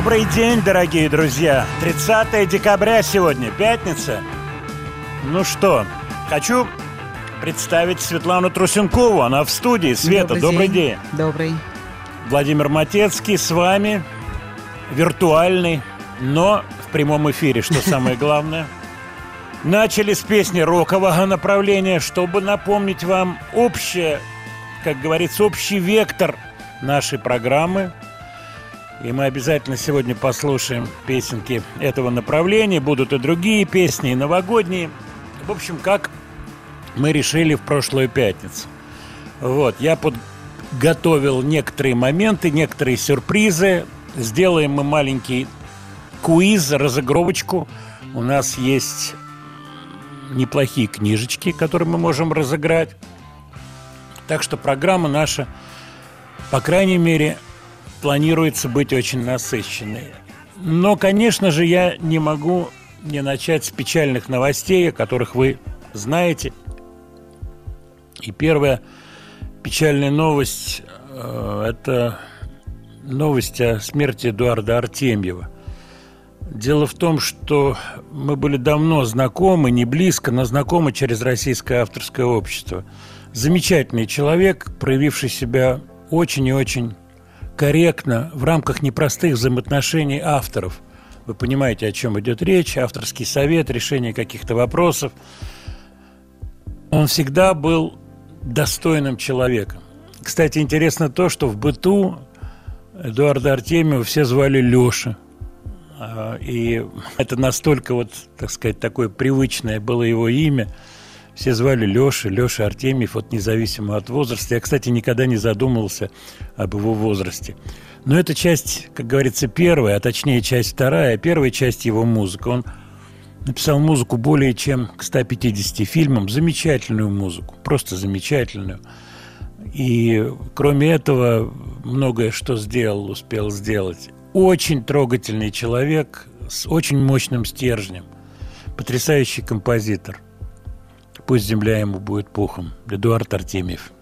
Добрый день, дорогие друзья! 30 декабря сегодня, пятница. Ну что, хочу представить Светлану Трусенкову. Она в студии. Света, добрый, день. Добрый. Владимир Матецкий с вами. Виртуальный, но в прямом эфире, что самое главное. Начали с песни рокового направления, чтобы напомнить вам общее, как говорится, общий вектор нашей программы. И мы обязательно сегодня послушаем песенки этого направления. Будут и другие песни, и новогодние. В общем, как мы решили в прошлую пятницу. Вот, я подготовил некоторые моменты, некоторые сюрпризы. Сделаем мы маленький квиз, разыгровочку. У нас есть неплохие книжечки, которые мы можем разыграть. Так что программа наша, по крайней мере, планируется быть очень насыщенной. Но, конечно же, я не могу не начать с печальных новостей, о которых вы знаете. И первая печальная новость э, – это новость о смерти Эдуарда Артемьева. Дело в том, что мы были давно знакомы, не близко, но знакомы через Российское авторское общество. Замечательный человек, проявивший себя очень и очень корректно в рамках непростых взаимоотношений авторов. Вы понимаете, о чем идет речь, авторский совет, решение каких-то вопросов. Он всегда был достойным человеком. Кстати, интересно то, что в быту Эдуарда Артемьева все звали Леша. А, И это настолько вот, так сказать, такое привычное было его имя. Все звали Леша, Леша Артемьев, вот независимо от возраста. Я, кстати, никогда не задумывался об его возрасте. Но это часть, как говорится, первая, а точнее часть вторая. Первая часть его музыки. Он написал музыку более чем к 150 фильмам. Замечательную музыку, просто замечательную. И кроме этого, многое что сделал, успел сделать. Очень трогательный человек с очень мощным стержнем. Потрясающий композитор. Пусть земля ему будет пухом. Эдуард Артемьев.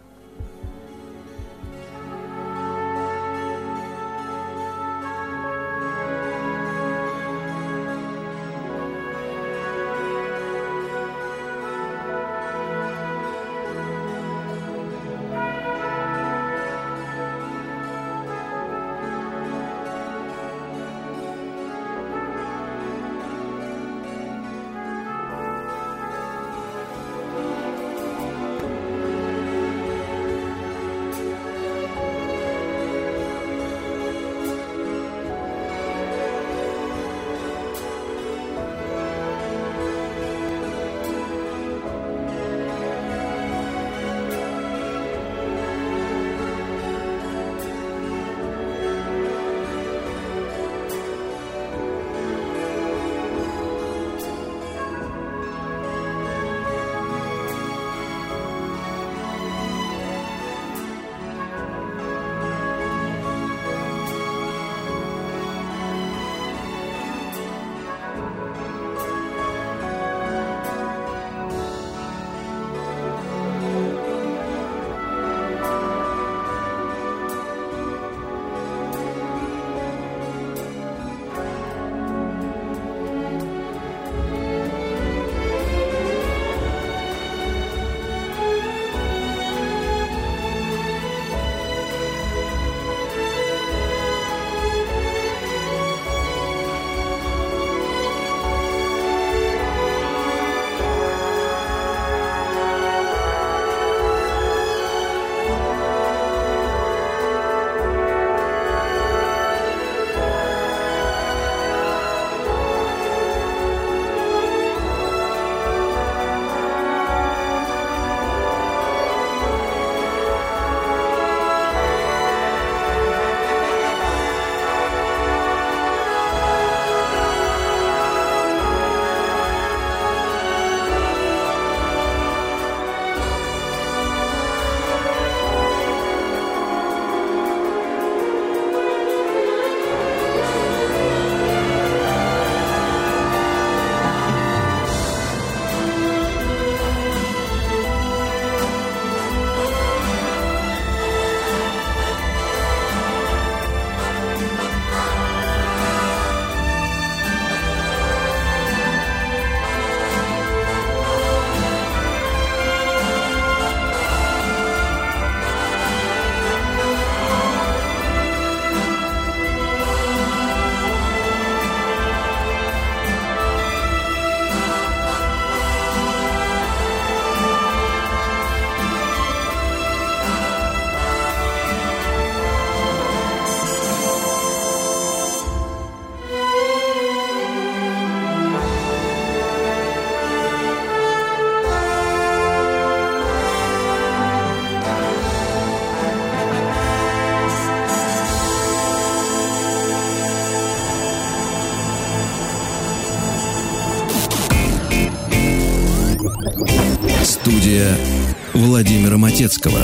Владимира Матецкого.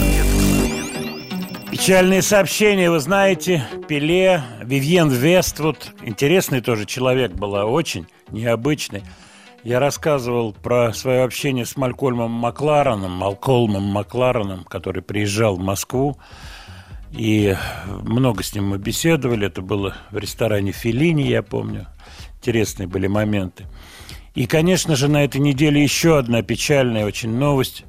Печальные сообщения, вы знаете, Пеле, Вивьен Вествуд, интересный тоже человек была, очень необычный. Я рассказывал про свое общение с Малькольмом Маклареном, Малкольмом Маклареном, который приезжал в Москву. И много с ним мы беседовали. Это было в ресторане Филини, я помню. Интересные были моменты. И, конечно же, на этой неделе еще одна печальная очень новость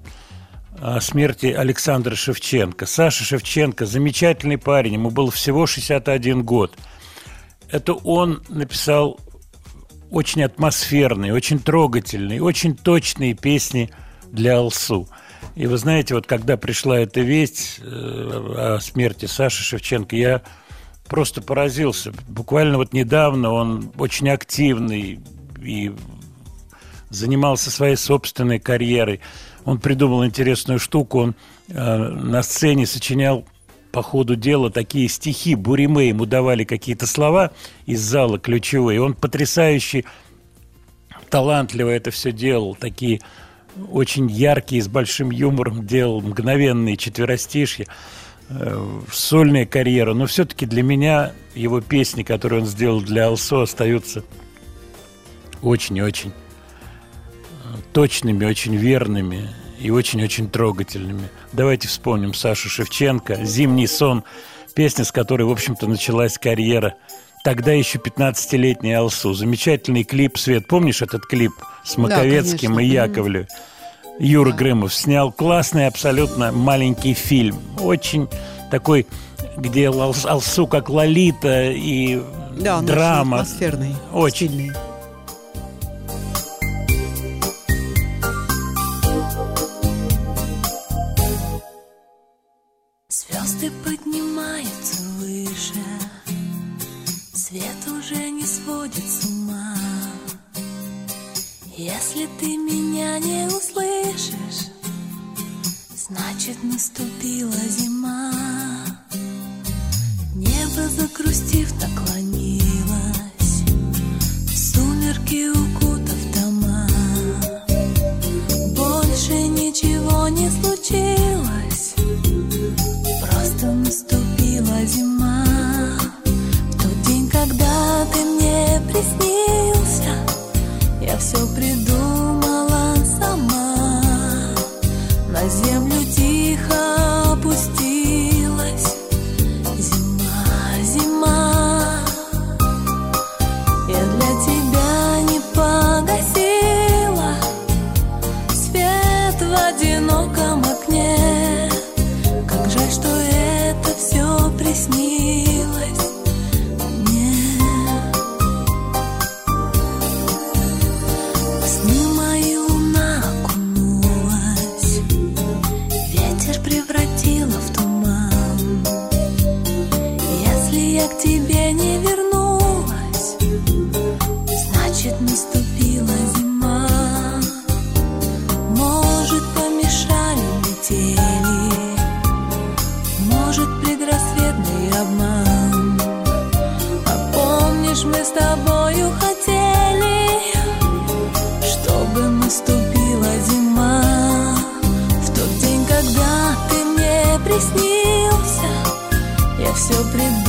смерти Александра Шевченко. Саша Шевченко, замечательный парень, ему было всего 61 год. Это он написал очень атмосферные, очень трогательные, очень точные песни для Алсу. И вы знаете, вот когда пришла эта весть э, о смерти Саши Шевченко, я просто поразился. Буквально вот недавно он очень активный и занимался своей собственной карьерой. Он придумал интересную штуку, он э, на сцене сочинял по ходу дела такие стихи, Буриме ему давали какие-то слова из зала ключевые, он потрясающе талантливо это все делал, такие очень яркие, с большим юмором делал мгновенные четверостишья, э, сольная карьера, но все-таки для меня его песни, которые он сделал для Алсо, остаются очень и очень э, точными, очень верными и очень-очень трогательными. Давайте вспомним Сашу Шевченко «Зимний сон», песня, с которой, в общем-то, началась карьера тогда еще 15-летней Алсу. Замечательный клип «Свет». Помнишь этот клип с Маковецким конечно. и Яковлев? Юра Грымов снял классный абсолютно маленький фильм. Очень такой, где Алс- Алсу как Лолита и Да, драма. очень атмосферный, Очень. стильный. Сводит с ума. Если ты меня не услышишь, Значит наступила зима. Небо загрустив наклонилось, В сумерки укутав дома. Больше ничего не случилось, Просто наступила зима когда ты мне приснился Я все придумала сама. На землю тихо все придумала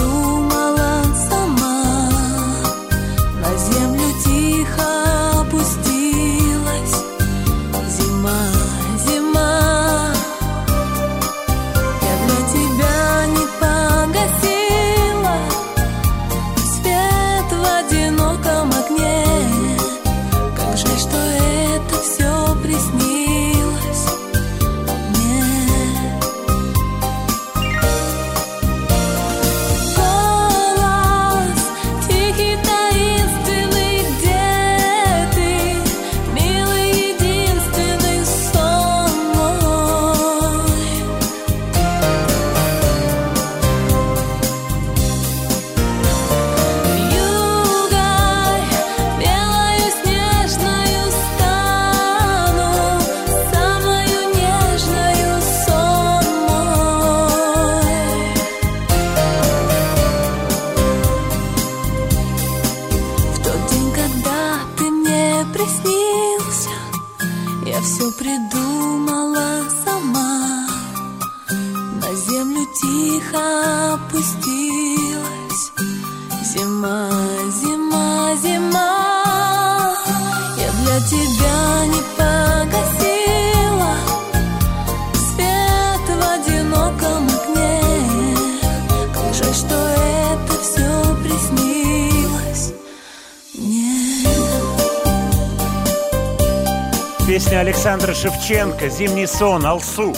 Шевченко «Зимний сон», «Алсу».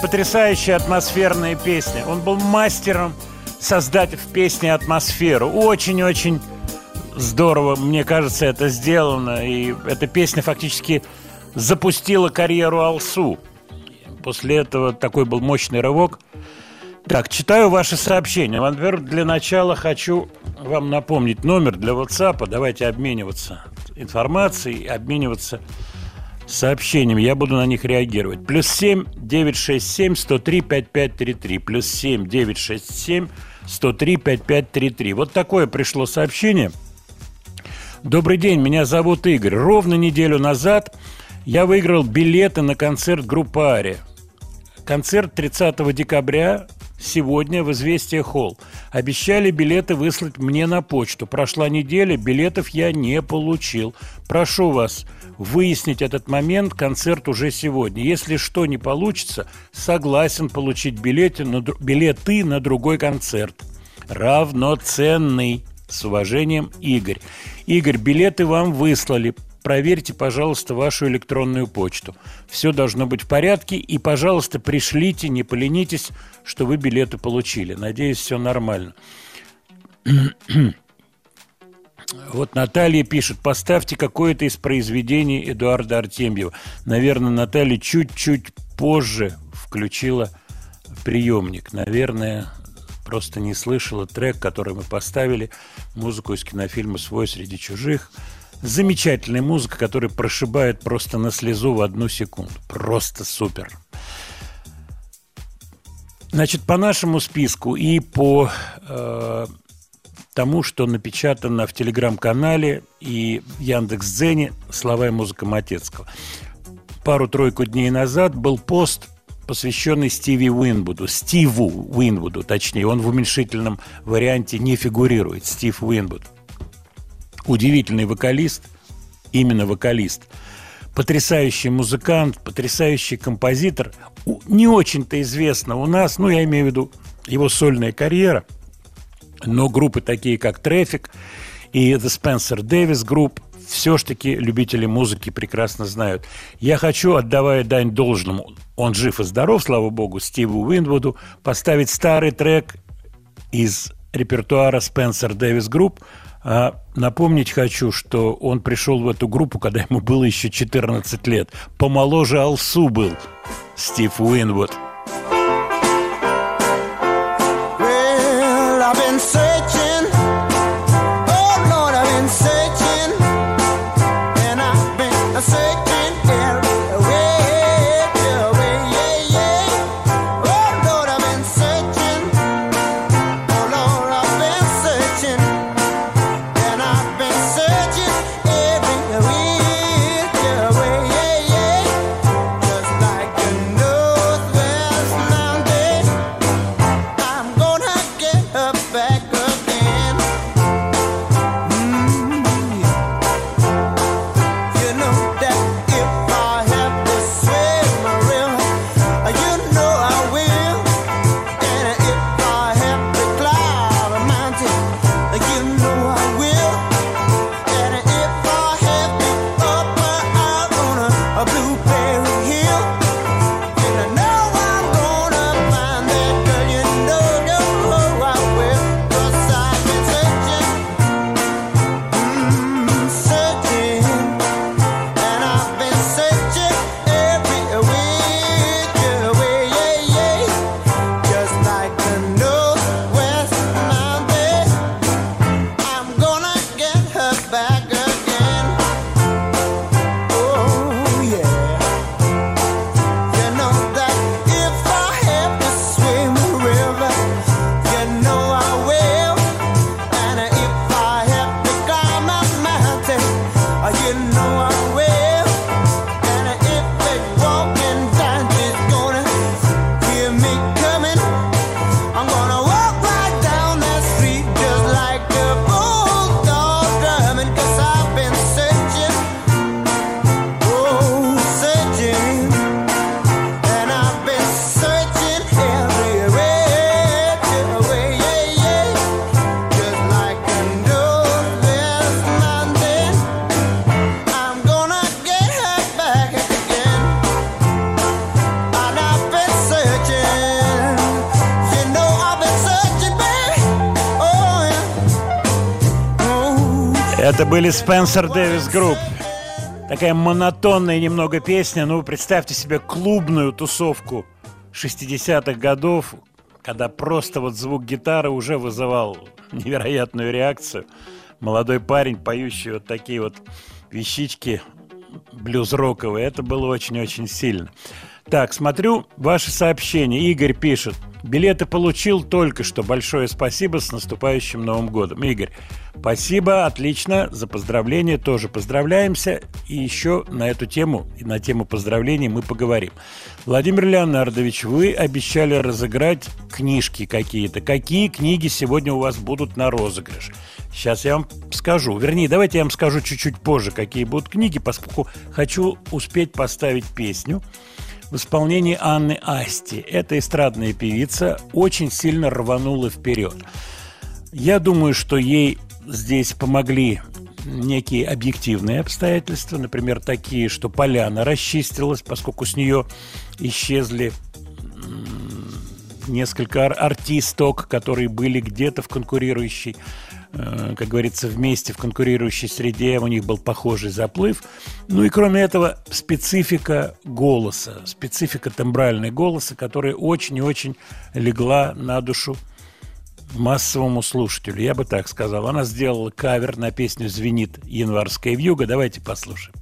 Потрясающая атмосферная песня. Он был мастером создать в песне атмосферу. Очень-очень здорово, мне кажется, это сделано. И эта песня фактически запустила карьеру Алсу. После этого такой был мощный рывок. Так, читаю ваши сообщения. Во-первых, для начала хочу вам напомнить номер для WhatsApp. Давайте обмениваться информацией, обмениваться сообщениями. Я буду на них реагировать. Плюс 7 967 103 5533. Плюс 7 967 103 5533. Вот такое пришло сообщение. Добрый день, меня зовут Игорь. Ровно неделю назад я выиграл билеты на концерт группы Ария. Концерт 30 декабря сегодня в «Известия Холл». Обещали билеты выслать мне на почту. Прошла неделя, билетов я не получил. Прошу вас выяснить этот момент, концерт уже сегодня. Если что не получится, согласен получить билеты на, билеты на другой концерт. Равноценный. С уважением, Игорь. Игорь, билеты вам выслали. Проверьте, пожалуйста, вашу электронную почту. Все должно быть в порядке. И, пожалуйста, пришлите, не поленитесь, что вы билеты получили. Надеюсь, все нормально. Вот Наталья пишет, поставьте какое-то из произведений Эдуарда Артемьева. Наверное, Наталья чуть-чуть позже включила приемник. Наверное, просто не слышала трек, который мы поставили, музыку из кинофильма «Свой среди чужих». Замечательная музыка, которая прошибает просто на слезу в одну секунду. Просто супер. Значит, по нашему списку и по э, тому, что напечатано в телеграм-канале и Яндекс.Дзене слова и музыка Матецкого. Пару-тройку дней назад был пост, посвященный Стиви Уинвуду, Стиву Уинвуду, точнее, он в уменьшительном варианте не фигурирует, Стив Уинвуд. Удивительный вокалист, именно вокалист, потрясающий музыкант, потрясающий композитор, не очень-то известно у нас, ну, я имею в виду его сольная карьера – но группы такие, как Трефик и The Spencer Davis Group, все ж таки любители музыки прекрасно знают. Я хочу, отдавая дань должному, он жив и здоров, слава богу, Стиву Уинвуду, поставить старый трек из репертуара Spencer Davis Group. А напомнить хочу, что он пришел в эту группу, когда ему было еще 14 лет. Помоложе Алсу был Стив Уинвуд. Well, Это были Spencer Davis Group. Такая монотонная немного песня. Ну, представьте себе клубную тусовку 60-х годов, когда просто вот звук гитары уже вызывал невероятную реакцию. Молодой парень, поющий вот такие вот вещички блюз-роковые. Это было очень-очень сильно. Так, смотрю ваши сообщения. Игорь пишет. Билеты получил только что. Большое спасибо с наступающим Новым годом. Игорь, спасибо, отлично. За поздравления тоже поздравляемся. И еще на эту тему, и на тему поздравлений мы поговорим. Владимир Леонардович, вы обещали разыграть книжки какие-то. Какие книги сегодня у вас будут на розыгрыш? Сейчас я вам скажу. Вернее, давайте я вам скажу чуть-чуть позже, какие будут книги, поскольку хочу успеть поставить песню в исполнении Анны Асти. Эта эстрадная певица очень сильно рванула вперед. Я думаю, что ей здесь помогли некие объективные обстоятельства, например, такие, что поляна расчистилась, поскольку с нее исчезли несколько ар- артисток, которые были где-то в конкурирующей как говорится, вместе в конкурирующей среде, у них был похожий заплыв. Ну и кроме этого, специфика голоса, специфика тембральной голоса, которая очень и очень легла на душу массовому слушателю, я бы так сказал. Она сделала кавер на песню «Звенит январская вьюга». Давайте послушаем.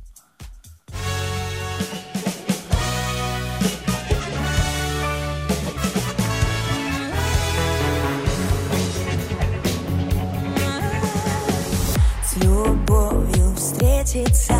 it's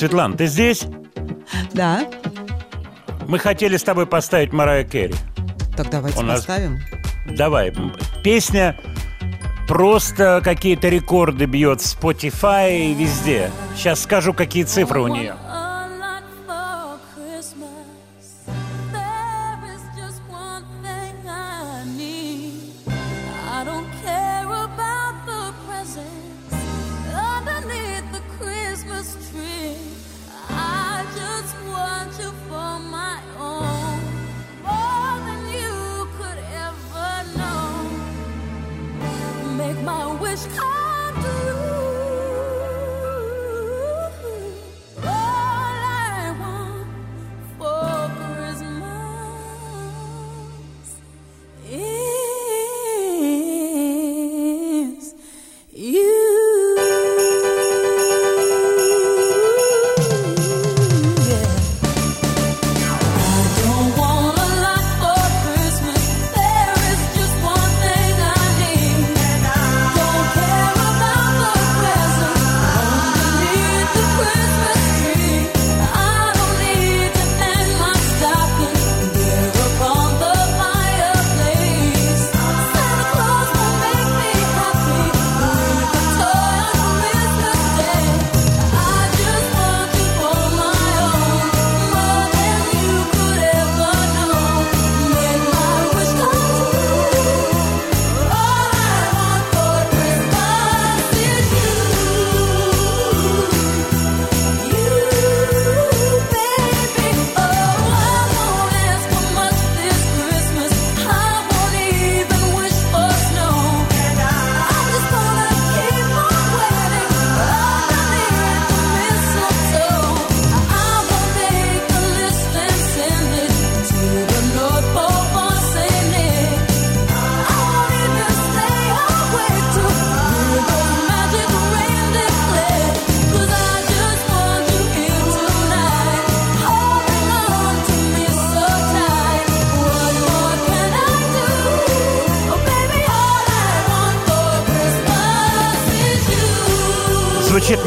Светлана, ты здесь? да, Мы хотели с тобой поставить Марая Керри. так давайте У нас- поставим. Давай. Песня просто какие-то рекорды бьет в Spotify и везде. Сейчас скажу, какие цифры у нее.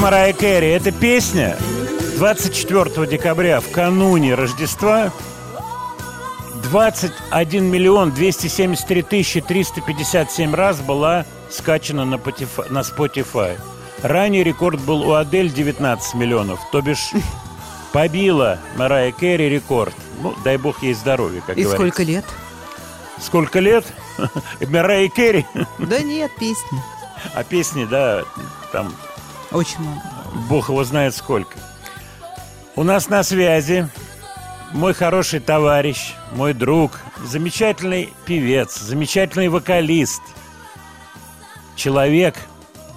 Марая Кэрри. Эта песня 24 декабря, в кануне Рождества, 21 миллион 273 тысячи 357 раз была скачана на, Spotify- на Spotify. Ранний рекорд был у Адель 19 миллионов, то бишь побила Марая Кэрри рекорд. Ну, дай бог ей здоровья, как И говорится. сколько лет? Сколько лет? Марая Кэрри. Да нет, песни. А песни, да, там Очень много. Бог его знает сколько. У нас на связи мой хороший товарищ, мой друг, замечательный певец, замечательный вокалист, человек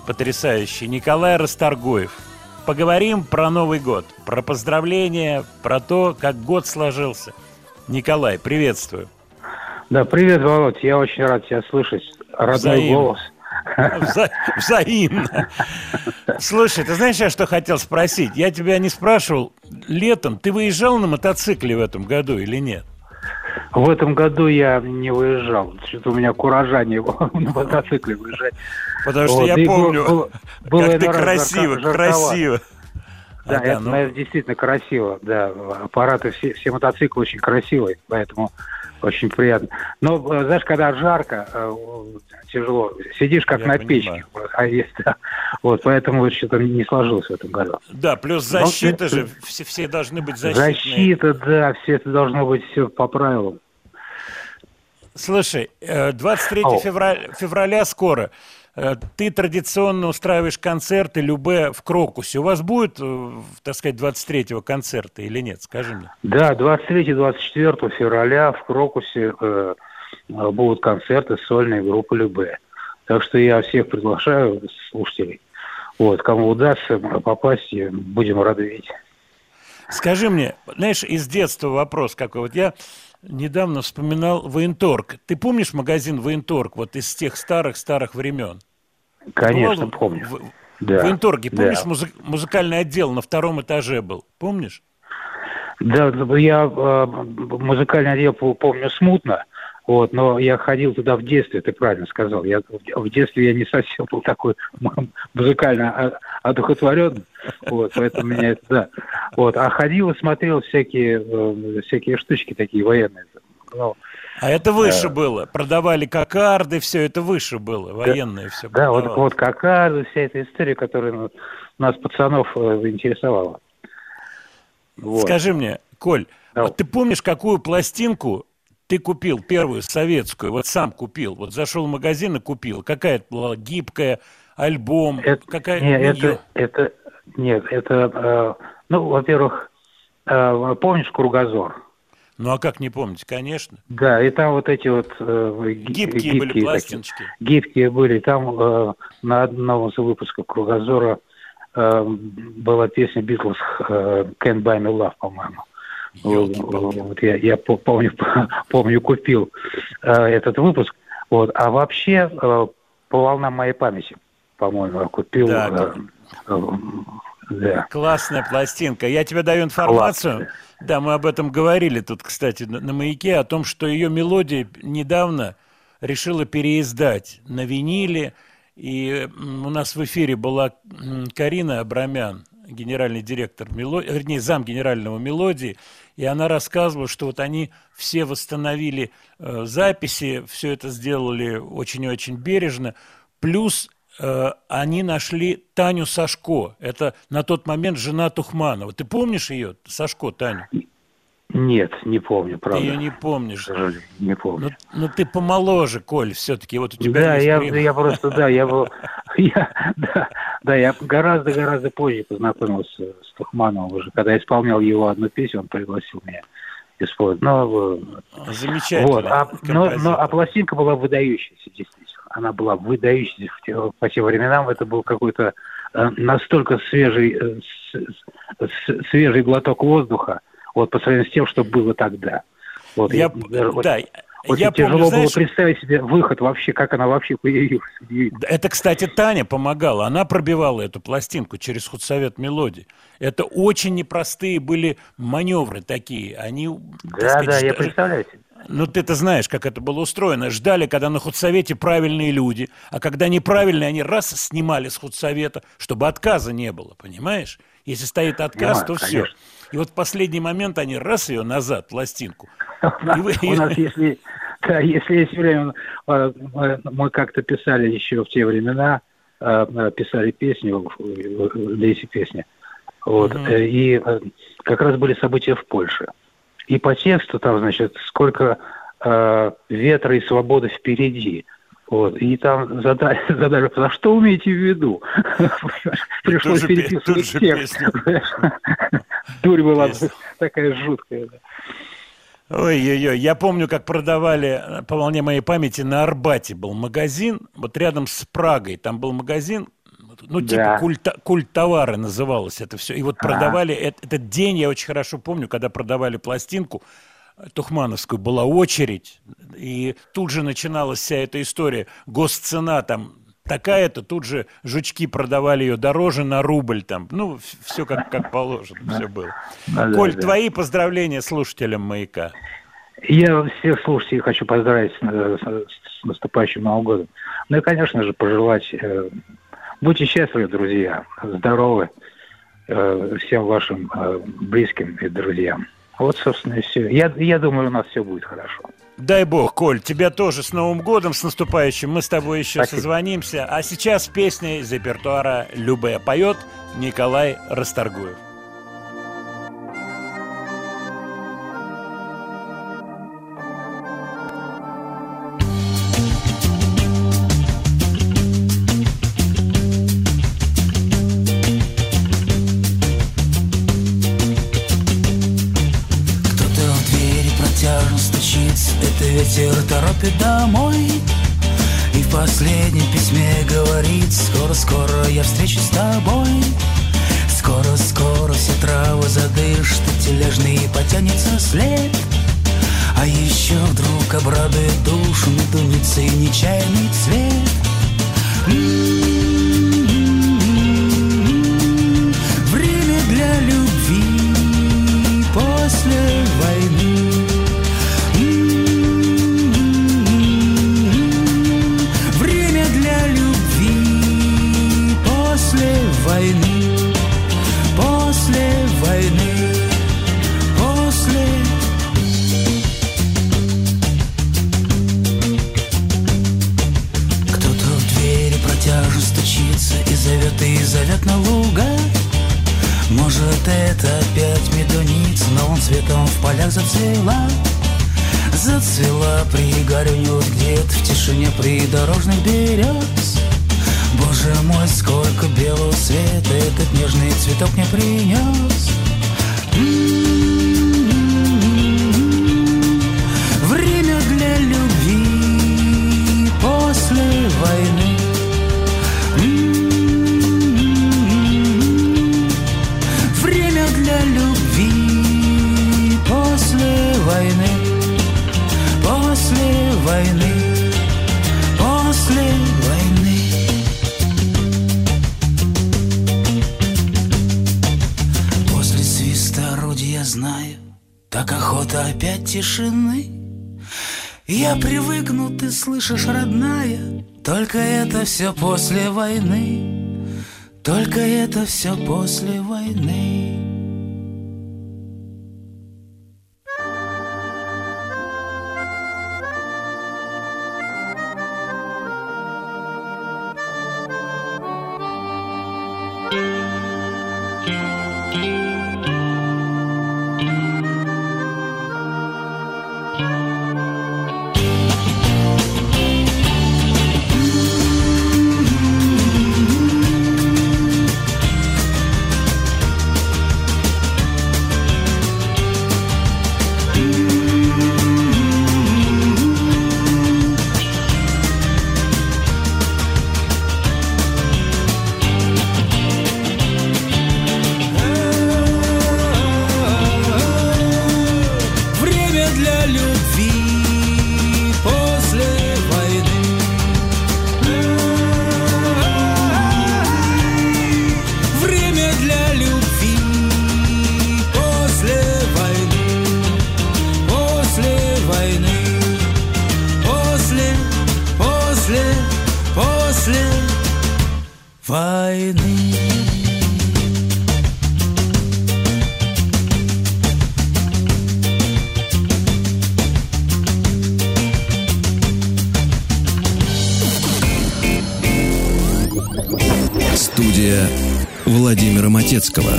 потрясающий, Николай Расторгуев. Поговорим про Новый год, про поздравления, про то, как год сложился. Николай, приветствую. Да, привет, Володь. Я очень рад тебя слышать. Родной Взаимно. голос. Вза- взаимно. Слушай, ты знаешь, я что хотел спросить? Я тебя не спрашивал. Летом ты выезжал на мотоцикле в этом году или нет? В этом году я не выезжал. Что-то у меня куража не было на мотоцикле выезжать. Потому что Вот, я и помню, было- было как ты красиво, жарко- красиво. Да, Ага, это, ну, наверное, действительно красиво. Да, аппараты, все, все мотоциклы очень красивые, поэтому очень приятно. Но, э, знаешь, когда жарко, э, тяжело. Сидишь как Я на понимаю. печке. А есть, да. Вот, поэтому что-то не сложилось в этом году. Да, плюс Ну, защита это- же, все, все должны быть защитные. Защита, да, все это должно быть все по правилам. Слушай, э, 23 Ау. февраля, февраля скоро. Э, Ты традиционно устраиваешь концерты Любе в Крокусе. У вас будет, э, так сказать, 23-го концерта или нет? Скажи мне. Да, 23-24 февраля в Крокусе э, будут концерты сольной группы Любе. Так что я всех приглашаю, слушателей. Вот, кому удастся попасть, э, будем рады видеть. Скажи мне, знаешь, из детства вопрос какой. Вот я недавно вспоминал Военторг. Ты помнишь магазин Военторг вот из тех старых-старых времен? Конечно, Бывал помню. В, Да, в Военторге, да. помнишь, музы- музыкальный отдел на втором этаже был? Помнишь? Да, я э, музыкальный отдел по- помню смутно, вот, но я ходил туда в детстве, ты правильно сказал. Я, в- детстве я не совсем был такой музыкально о- одухотворенный, вот, поэтому меня это, да. Вот, а ходил и смотрел всякие, э, всякие штучки такие военные. Ну, А это выше было. Продавали кокарды, все это выше было. Военное все Да, вот, вот какая вся эта история, которая ну, нас, пацанов, э, заинтересовала. Вот. Скажи мне, Коль, Да. вот ты помнишь, какую пластинку ты купил, первую советскую, вот сам купил, вот зашел в магазин и купил? Какая это была? Гибкая, альбом? Это, какая? не, ну, это, это, нет, это, э, ну, во-первых, э, помнишь кругозор? Ну, а как не помнить? Конечно. Да, и там вот эти вот э, ги- Гибкие были такие- пластиночки. гибкие были. Там э, на одном из выпусков Кругозора э, была песня Битлз э, Can't Buy Me Love, по-моему. Ёлки-палки. Вот я, я по- помню, помню, купил э, этот выпуск. Вот. А вообще, э, по волнам моей памяти, по-моему, купил. Так. э, э, да. Классная пластинка. Я тебе даю информацию. Да, мы об этом говорили тут, кстати, на, на маяке, о том, что ее мелодия недавно решила переиздать на виниле. И у нас в эфире была Карина Абрамян, генеральный директор, мело... вернее, зам генерального мелодии, и она рассказывала, что вот они все восстановили э, записи, все это сделали очень и очень бережно, плюс э, они нашли Таню Сашко. Это на тот момент жена Тухманова. Ты помнишь ее, Сашко, Таню? Нет, не помню, правда. Ты ее не помнишь. не помню. Ну, ну, ты помоложе, Коль, все-таки. Вот у тебя Да, я, время. я просто, да, я был, я, да, да, я гораздо-гораздо позже познакомился с Тухмановым уже, когда исполнял его одну песню, он пригласил меня исполнить. Но, э, Замечательно. вот, а, но, но, а пластинка была выдающаяся, действительно. Она была выдающаяся по тем временам. Это был какой-то э, настолько свежий, э, свежий глоток воздуха, вот по сравнению с тем, что было тогда. Вот, Я, даже да, очень, я тяжело помню, было знаешь, представить себе выход вообще, как она вообще появилась. Это, кстати, Таня помогала. Она пробивала эту пластинку через худсовет мелодии. Это очень непростые были маневры такие. Они, так Да, сказать, да, я представляю себе. Ну, ты-то знаешь, как это было устроено. Ждали, когда на худсовете правильные люди, а когда неправильные, они раз снимали с худсовета, чтобы отказа не было, понимаешь? Если стоит отказ, Понимаю, то все. И вот в последний момент они раз ее назад, пластинку. У нас, если, да, если есть время, э, мы, мы как-то писали еще в те времена, э, э, писали песню, Лейси песни, вот, э, и э, как раз были события в Польше. И по тексту там, значит, сколько э, ветра и свободы впереди. Вот, и там задали, задали, а что умеете в виду? Пришлось переписывать текст. Дурь была такая жуткая. Ой-ой-ой, я помню, как продавали, э, по волне моей памяти, на Арбате был магазин, вот рядом с Прагой, там был магазин, ну, типа Да. культ, культ товары называлось это все. И вот продавали, эт- этот день я очень хорошо помню, когда продавали пластинку, Тухмановскую, была очередь, и тут же начиналась вся эта история. Госцена там такая-то, тут же жучки продавали ее дороже на рубль там. Ну, все как, как положено, все было. Да, Коль, да. твои поздравления слушателям «Маяка». Я всех слушателей хочу поздравить с наступающим Новым годом. Ну и, конечно же, пожелать... э, будьте счастливы, друзья, здоровы э, всем вашим э, близким и друзьям. Вот, собственно, и все. Я, я думаю, у нас все будет хорошо. Дай бог, Коль, тебя тоже с Новым годом, с наступающим. Мы с тобой еще Спасибо. созвонимся. А сейчас песня из репертуара «Любая поет» Николай Расторгуев. Встречусь с тобой. Скоро-скоро все травы задышат И тележный потянется след. А еще вдруг обрадует душу Медуницей нечаянный цвет это все Матецкого.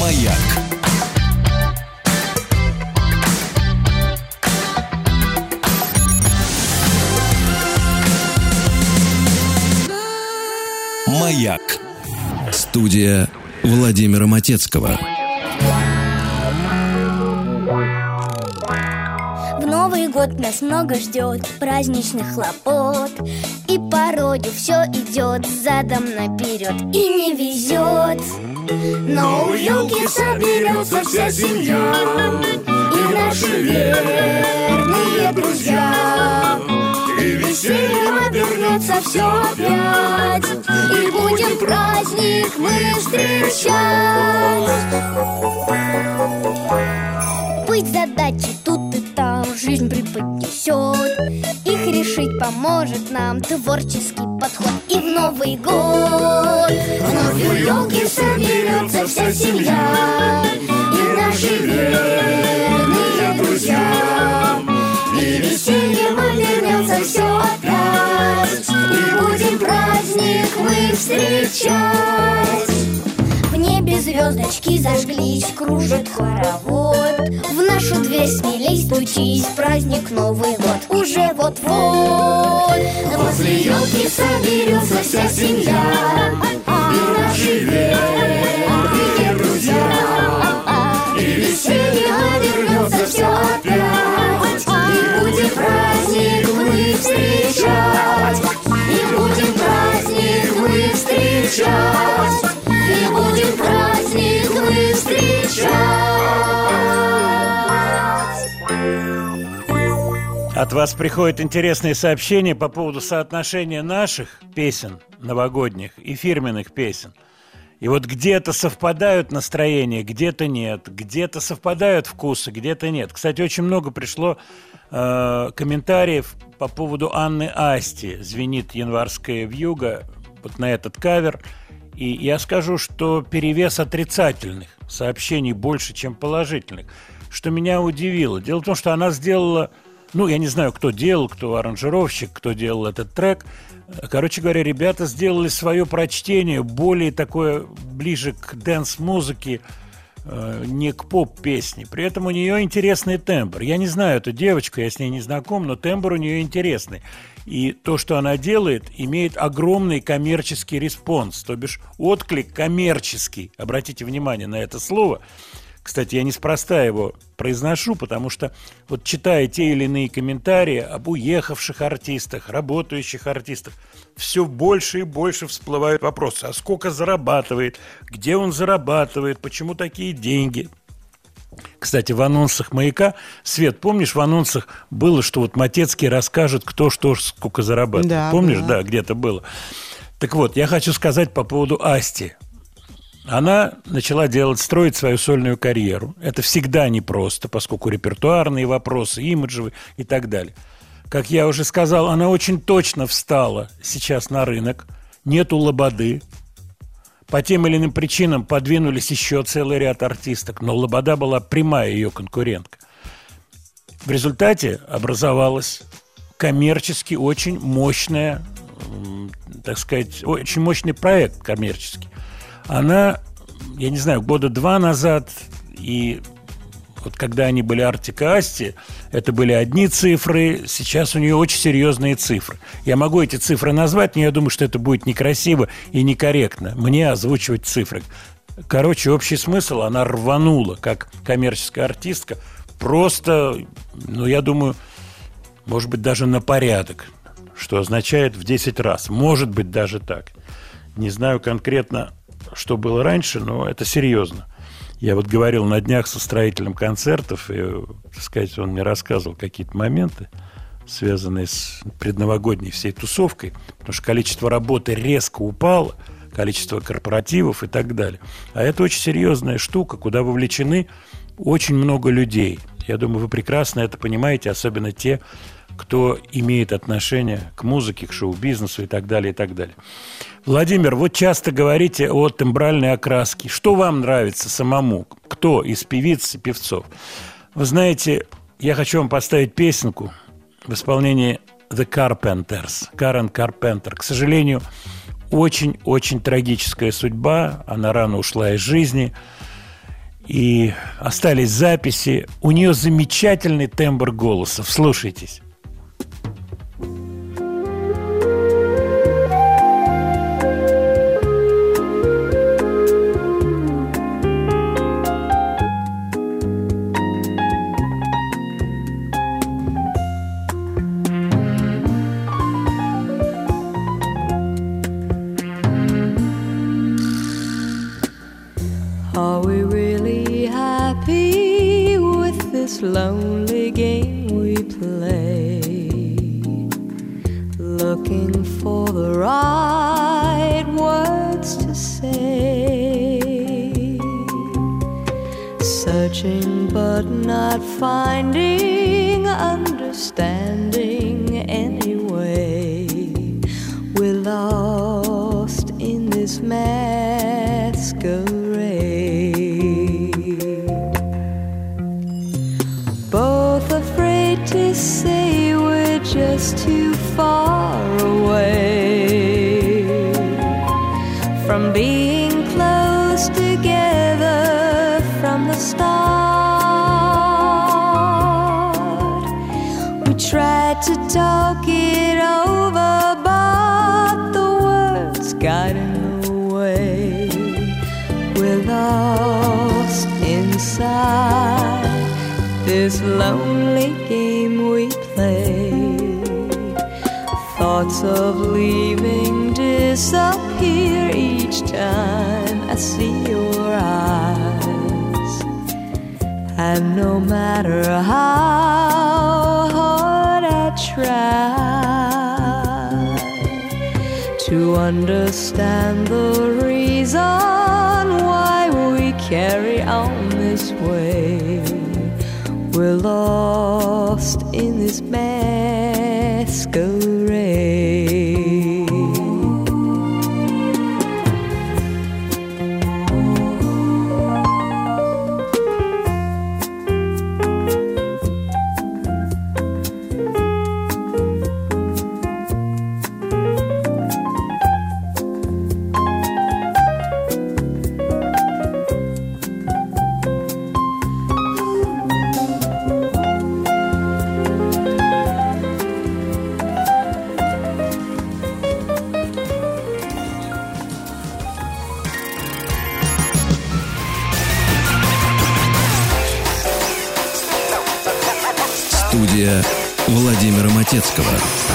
Маяк. Маяк. Студия Владимира Матецкого. Год нас много ждет праздничных хлопот. И порою все идет задом наперед И не везет Но у елки соберется вся семья И наши верные друзья. И весельем обернется все опять. И будем праздник мы встречать. Быть задачи жизнь преподнесет Их решить поможет нам творческий подход. И в Новый год Вновь у елки соберется вся семья. И наши верные друзья. И весельем обернется все опять. И будем праздник мы встречать небе звездочки зажглись, кружит хоровод. В нашу дверь смелей стучись, праздник Новый год. Уже вот-вот Возле елки соберется вся семья. И наши верные друзья. И веселье обернется все опять. И будем праздник мы встречать. И будем праздник мы встречать Будем праздник мы встречать От вас приходят интересные сообщения по поводу соотношения наших песен новогодних и фирменных песен. И вот где-то совпадают настроения, где-то нет, где-то совпадают вкусы, где-то нет. Кстати, очень много пришло э, комментариев по поводу Анны Асти. Звенит январская вьюга вот на этот кавер. И я скажу, что перевес отрицательных сообщений больше, чем положительных, что меня удивило. Дело в том, что она сделала, ну, я не знаю, кто делал, кто аранжировщик, кто делал этот трек. Короче говоря, ребята сделали свое прочтение более такое, ближе к dance -музыке, э, не к поп-песне. При этом у нее интересный тембр. Я не знаю эту девочку, я с ней не знаком, но тембр у нее интересный. И то, что она делает, имеет огромный коммерческий response, то бишь отклик коммерческий. Обратите внимание на это слово. Кстати, я неспроста его произношу, потому что вот читая те или иные комментарии об уехавших артистах, работающих артистах, все больше и больше всплывают вопросы. А сколько зарабатывает? Где он зарабатывает? Почему такие деньги? Кстати, в анонсах «Маяка», Свет, помнишь, в анонсах было, что вот Матецкий расскажет, кто что, сколько зарабатывает? Да, помнишь? было. Да, где-то было. Так вот, я хочу сказать по поводу Асти. Она начала делать, строить свою сольную карьеру. Это всегда непросто, поскольку репертуарные вопросы, имиджевые и так далее. Как я уже сказал, она очень точно встала сейчас на рынок. Нету лободы. По тем или иным причинам подвинулись еще целый ряд артисток, но Лобода была прямая ее конкурентка. В результате образовалась коммерчески очень мощная, так сказать, очень мощный проект коммерческий. Она, я не знаю, года два назад и вот когда они были Артика Асти, это были одни цифры, сейчас у нее очень серьезные цифры. Я могу эти цифры назвать, но я думаю, что это будет некрасиво и некорректно. Мне озвучивать цифры. Короче, общий смысл, она рванула, как коммерческая артистка, просто, ну, я думаю, может быть, даже на порядок, что означает в 10 раз. Может быть, даже так. Не знаю конкретно, что было раньше, но это серьезно. Я вот говорил на днях со строителем концертов, и, так сказать, он мне рассказывал какие-то моменты, связанные с предновогодней всей тусовкой, потому что количество работы резко упало, количество корпоративов и так далее. А это очень серьезная штука, куда вовлечены очень много людей. Я думаю, вы прекрасно это понимаете, особенно те, кто имеет отношение к музыке, к шоу-бизнесу и так далее, и так далее. Владимир, вот часто говорите о тембральной окраске. Что вам нравится самому? Кто из певиц и певцов? Вы знаете, я хочу вам поставить песенку в исполнении The Carpenters, Карен Карпентер. К сожалению, очень-очень трагическая судьба. Она рано ушла из жизни. И остались записи. У нее замечательный тембр голоса. Вслушайтесь. Lonely game we play? Looking for the right words to say. Searching but not finding understanding anyway. We're lost in this. Both far away from being close together from the start. We tried to talk it over, but the words got in the way. We're lost inside this lonely Thoughts of leaving disappear each time I see your eyes. And no matter how hard I try to understand the reason why we carry on this way, we're lost in this masquerade. Владимира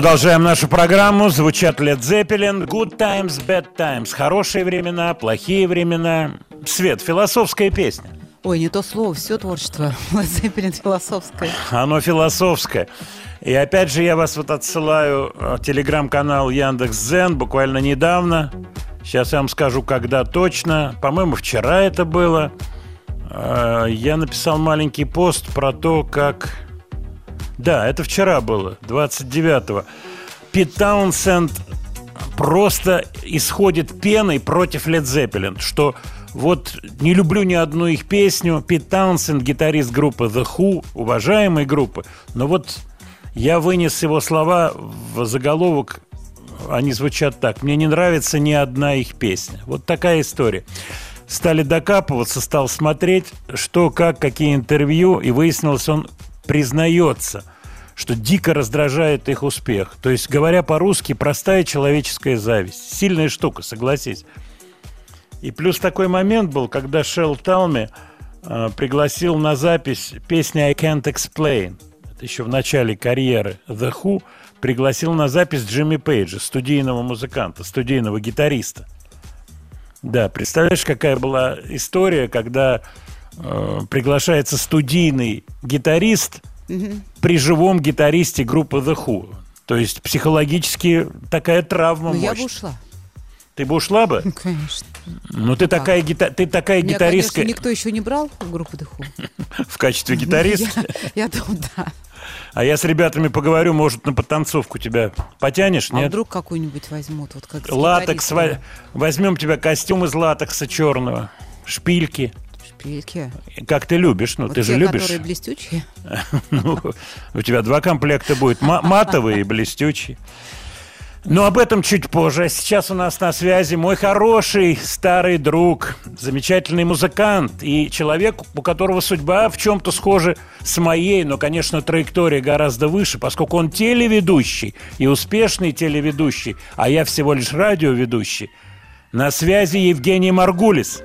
Продолжаем нашу программу. Звучат Led Zeppelin. Good times, bad times. Хорошие времена, плохие времена. Свет, философская песня. Ой, не то слово, все творчество. Led Zeppelin философское. Оно философское. И опять же я вас вот отсылаю э, телеграм-канал Яндекс.Зен буквально недавно. Сейчас я вам скажу, когда точно. По-моему, вчера это было. Э, Я написал маленький пост про то, как... Да, это вчера было, 29-го. Пит Таунсенд просто исходит пеной против Led Zeppelin, что вот не люблю ни одну их песню. Пит Таунсенд, гитарист группы The Who, уважаемой группы, но вот я вынес его слова в заголовок, они звучат так. Мне не нравится ни одна их песня. Вот такая история. Стали докапываться, стал смотреть, что, как, какие интервью, и выяснилось, он признается, что дико раздражает их успех. То есть, говоря по-русски, простая человеческая зависть. Сильная штука, согласись. И плюс такой момент был, когда Шелл Талми э, пригласил на запись песни «I Can't Explain». Это еще в начале карьеры The Who пригласил на запись Джимми Пейджа, студийного музыканта, студийного гитариста. Да, представляешь, какая была история, когда э, приглашается студийный гитарист при живом гитаристе группы The Who. То есть психологически такая травма Ну, я бы ушла. Ты бы ушла бы? Ну, Конечно. Ну, ты такая, гита- ты такая Меня, гитаристка конечно, никто еще не брал в группу Дыху. в качестве гитариста. Я, думаю, да. А я с ребятами поговорю, может, на подтанцовку тебя потянешь, А нет? вдруг какую-нибудь возьмут? Вот как Латекс, возьмем тебя костюм из латекса черного, шпильки, Шпильки. как ты любишь, ну Вот ты те, же любишь. которые блестючие. Ну, у тебя два комплекта будет, ма- матовый и блестючий. Но об этом чуть позже. Сейчас у нас на связи мой хороший старый друг, замечательный музыкант и человек, у которого судьба в чем-то схожа с моей, но, конечно, траектория гораздо выше, поскольку он телеведущий и успешный телеведущий, а я всего лишь радиоведущий. На связи Евгений Маргулис.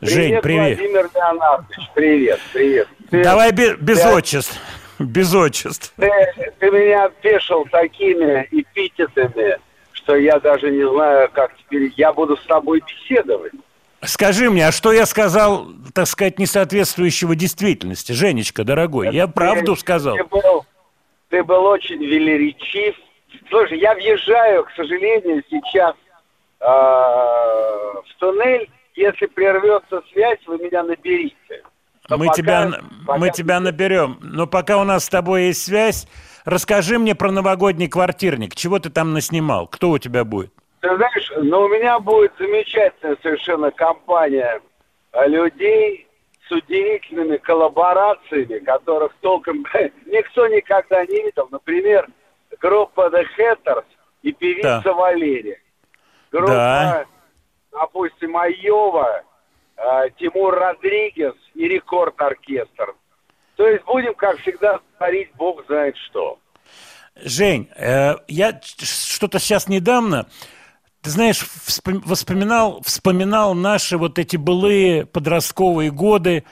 Жень, привет. Владимир Леонардович, привет, привет. Ты- Давай бе- без ты- отчеств. Без отчеств. Ты, ты меня пешил такими эпитетами, что я даже не знаю, как теперь я буду с тобой беседовать. Скажи мне, а что я сказал, так сказать, несоответствующего действительности? Женечка, дорогой, я правду Ты- сказал. Ты был, ты был очень велеречив. Слушай, я въезжаю, к сожалению, сейчас э, в туннель. Если прервется связь, вы меня наберите. Но Мы пока- тебя, пока мы тебя наберем. Но пока у нас с тобой есть связь, расскажи мне про новогодний квартирник. Чего ты там наснимал? Кто у тебя будет? Ты знаешь, ну у меня будет замечательная совершенно компания а, людей с удивительными коллаборациями, которых толком никто никогда не видел. Например, группа The Hatters и певица Да. Валерия. Группа, Да. Допустим, Айова, а, Тимур Родригес и Рекорд-оркестр. То есть будем, как всегда, творить бог знает что. Жень, э, я что-то сейчас недавно, ты знаешь, вспом- воспоминал, вспоминал наши вот эти былые подростковые годы,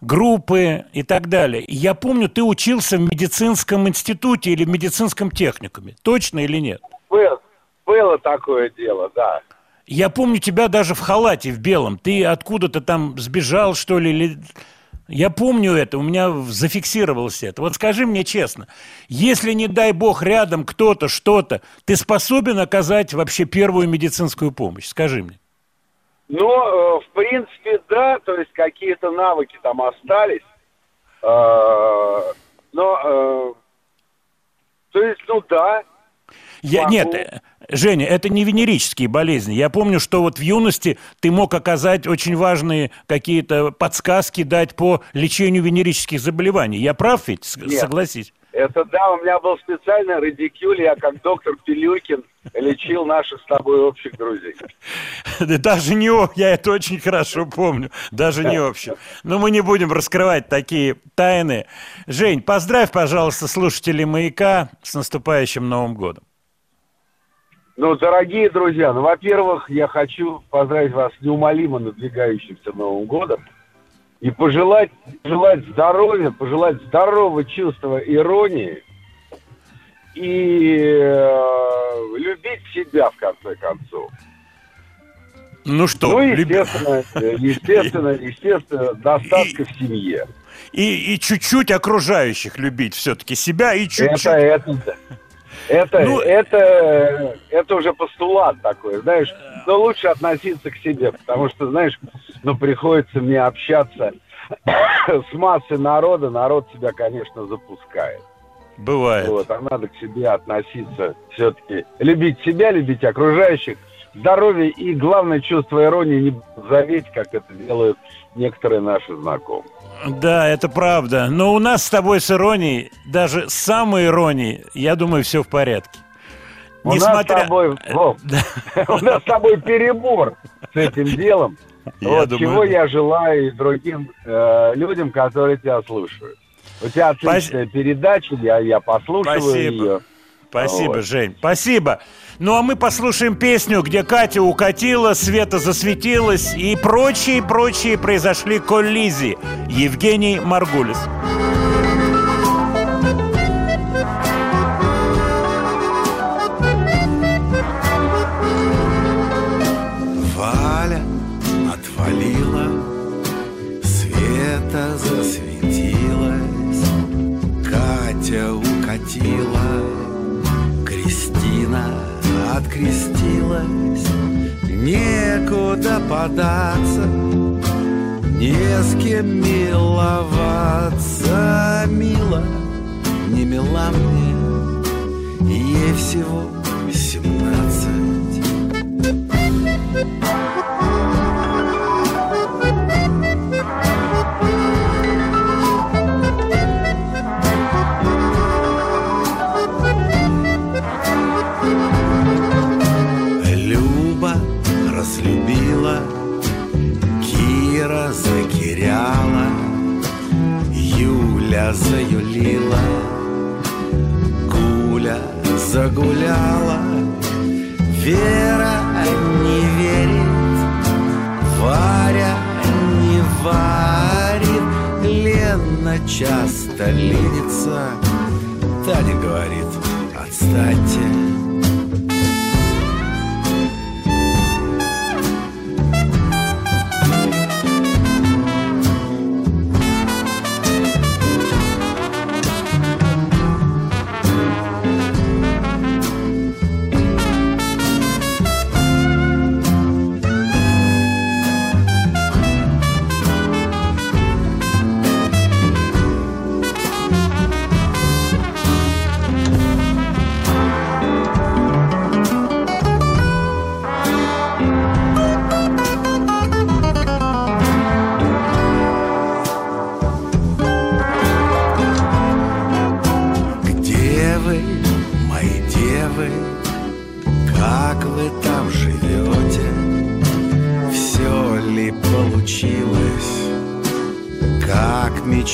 группы и так далее. Я помню, ты учился в медицинском институте или в медицинском техникуме. Точно или нет? Было, было такое дело, да. Я помню тебя даже в халате в белом. Ты откуда-то там сбежал, что ли? Или... Я помню это, у меня зафиксировалось это. Вот скажи мне честно, если, не дай бог, рядом кто-то, что-то, ты способен оказать вообще первую медицинскую помощь? Скажи мне. Ну, э, в принципе, да, то есть какие-то навыки там остались. Э, Но, э, то есть, ну да, Я, нет, э, Женя, это не венерические болезни. Я помню, что вот в юности ты мог оказать очень важные какие-то подсказки дать по лечению венерических заболеваний. Я прав ведь? С- Нет. Согласись. это да, у меня был специальный радикюль, я как доктор Пилюкин лечил наших с тобой общих друзей. Да Даже не я это очень хорошо помню, даже не общем. Но мы не будем раскрывать такие тайны. Жень, поздравь, пожалуйста, слушателей «Маяка» с наступающим Новым годом. Ну, дорогие друзья, ну, во-первых, я хочу поздравить вас с неумолимо надвигающимся Новым годом и пожелать, пожелать здоровья, пожелать здорового чувства иронии и э, любить себя, в конце концов. Ну что, ну, люб- естественно, э, естественно, естественно, достатка в семье. и, и чуть-чуть окружающих любить все-таки себя и чуть-чуть. Это, это. Это, Ну, это, это уже постулат такой, знаешь. Но лучше относиться к себе, потому что, знаешь, ну, приходится мне общаться с массой народа, народ тебя, конечно, запускает. Бывает. Вот, а надо к себе относиться все-таки. Любить себя, любить окружающих, здоровье и, главное, чувство иронии не заветь, как это делают некоторые наши знакомые. Да, это правда. Но у нас с тобой с иронией, даже с самой иронией, я думаю, все в порядке. У нас с тобой, Вов, у нас с тобой перебор с этим делом. Я вот думаю, чего да. я желаю и другим э, людям, которые тебя слушают. У тебя отличная передача, я, я послушиваю Спасибо. ее. Спасибо, Вот. Жень, спасибо. Ну а мы послушаем песню, где Катя укатила, Света засветилась и прочие-прочие произошли коллизии. Евгений Маргулис. Валя Некуда податься, не с кем миловаться, мила, не мила мне, ей всего семнадцать. Заюлила, Гуля загуляла, Вера не верит, Варя не варит, Лена часто ленится, Таня говорит, отстаньте.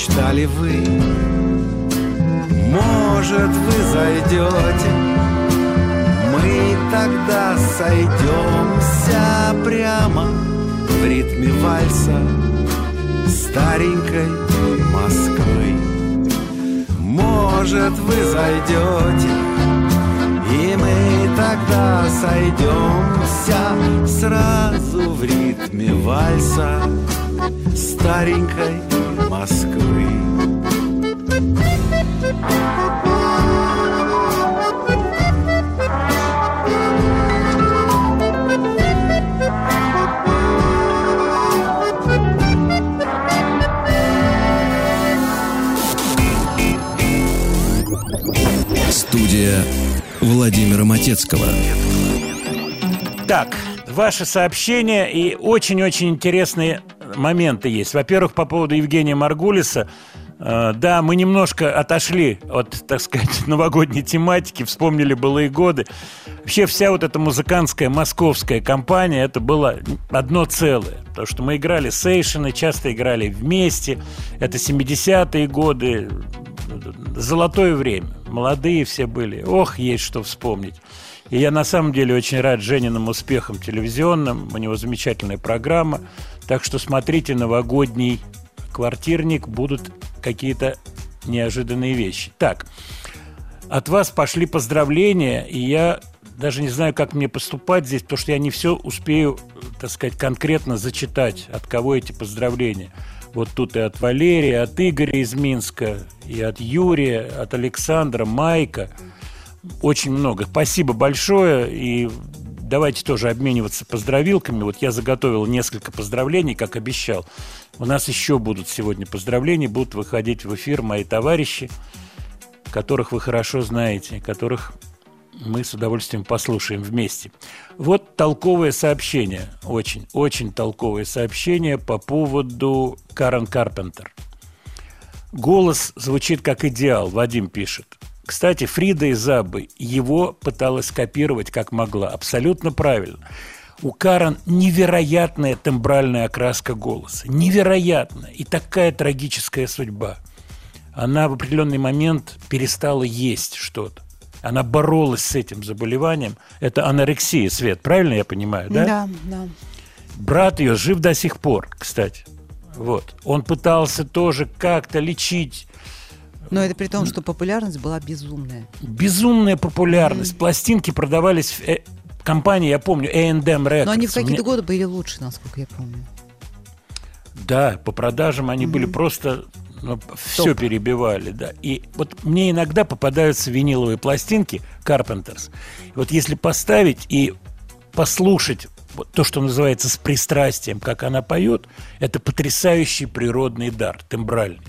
Мечтали вы? Может, вы зайдете, мы тогда сойдемся прямо в ритме вальса старенькой Москвы. Может, вы зайдете, и мы тогда сойдемся сразу в ритме вальса старенькой Москвы. Студия Владимира Матецкого. Так, ваши сообщения и очень-очень интересные моменты есть. Во-первых, по поводу Евгения Маргулиса. Э, Да, мы немножко отошли от, так сказать, новогодней тематики, вспомнили былые годы. Вообще вся вот эта музыкантская московская компания, это было одно целое. Потому что мы играли сейшины, часто играли вместе. Это 70-е годы, золотое время. Молодые все были. Ох, есть что вспомнить. И я на самом деле очень рад Жениным успехам телевизионным. У него замечательная программа. Так что смотрите новогодний квартирник. Будут какие-то неожиданные вещи. Так, от вас пошли поздравления, и я даже не знаю, как мне поступать здесь, потому что я не все успею, так сказать, конкретно зачитать, от кого эти поздравления. Вот тут и от Валерия, от Игоря из Минска, и от Юрия, от Александра, Майка. Очень много. Спасибо большое. И давайте тоже обмениваться поздравилками. Вот я заготовил несколько поздравлений, как обещал. У нас еще будут сегодня поздравления, будут выходить в эфир мои товарищи, которых вы хорошо знаете, которых мы с удовольствием послушаем вместе. Вот толковое сообщение, очень, очень толковое сообщение по поводу Карен Карпентер. Голос звучит как идеал, Вадим пишет. Кстати, Фрида из Аббы его пыталась копировать как могла. Абсолютно правильно. У Карен невероятная тембральная окраска голоса. Невероятная. И такая трагическая судьба. Она в определенный момент перестала есть что-то. Она боролась с этим заболеванием. Это анорексия, Свет, правильно я понимаю, да? Да, да. Брат ее жив до сих пор, кстати. Вот. Он пытался тоже как-то лечить. Но это при том, что популярность была безумная. Безумная популярность. Пластинки продавались в э, компании, я помню, A&M Records. Но они в какие-то годы были лучше, насколько я помню. Да, по продажам они были просто все перебивали, да. И вот мне иногда попадаются виниловые пластинки Carpenters. Вот если поставить и послушать вот то, что называется с пристрастием, как она поет, это потрясающий природный дар, тембральный.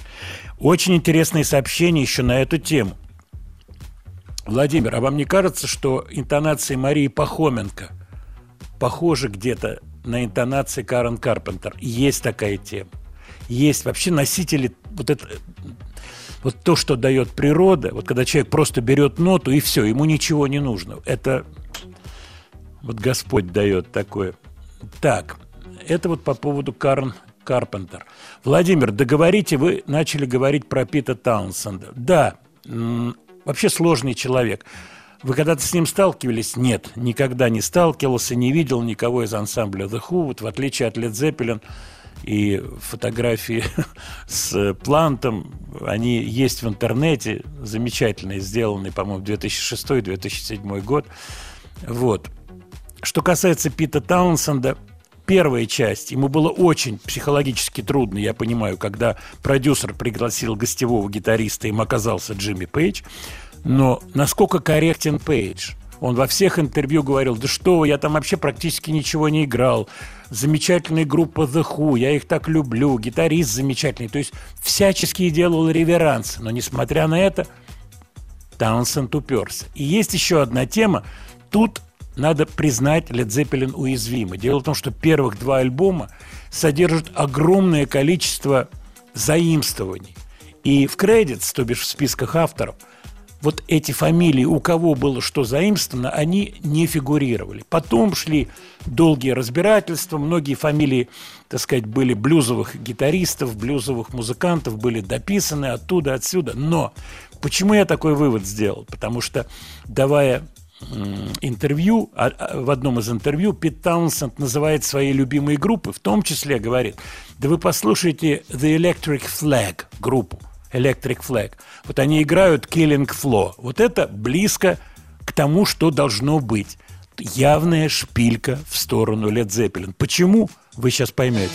Очень интересные сообщения еще на эту тему. Владимир, а вам не кажется, что интонации Марии Пахоменко похожи где-то на интонации Карен Карпентер? Есть такая тема. Есть вообще носители вот это вот то, что дает природа, вот когда человек просто берет ноту и все, ему ничего не нужно. Это вот Господь дает такое. Так, это вот по поводу Карен Карпентер. Владимир, договорите, вы начали говорить про Пита Таунсенда. Да, вообще сложный человек. Вы когда-то с ним сталкивались? Нет, никогда не сталкивался, не видел никого из ансамбля The Who. Вот в отличие от Led Zeppelin и фотографии с Плантом, они есть в интернете, замечательные, сделанные, по-моему, 2006-2007 год. Вот. Что касается Пита Таунсенда, первая часть, ему было очень психологически трудно, я понимаю, когда продюсер пригласил гостевого гитариста, им оказался Джимми Пейдж, но насколько корректен Пейдж? Он во всех интервью говорил, да что я там вообще практически ничего не играл. Замечательная группа The Who, я их так люблю, гитарист замечательный. То есть всячески делал реверанс. Но несмотря на это, Таунсенд уперся. И есть еще одна тема. Тут надо признать Led Zeppelin уязвимы. Дело в том, что первых два альбома содержат огромное количество заимствований. И в кредитс, то бишь в списках авторов, вот эти фамилии, у кого было что заимствовано, они не фигурировали. Потом шли долгие разбирательства, многие фамилии, так сказать, были блюзовых гитаристов, блюзовых музыкантов, были дописаны оттуда, отсюда. Но почему я такой вывод сделал? Потому что, давая интервью, а- а в одном из интервью Пит Таунсенд называет свои любимые группы, в том числе говорит, да вы послушайте The Electric Flag группу, Electric Flag. Вот они играют Killing Floor. Вот это близко к тому, что должно быть. Явная шпилька в сторону Led Zeppelin. Почему? Вы сейчас поймете.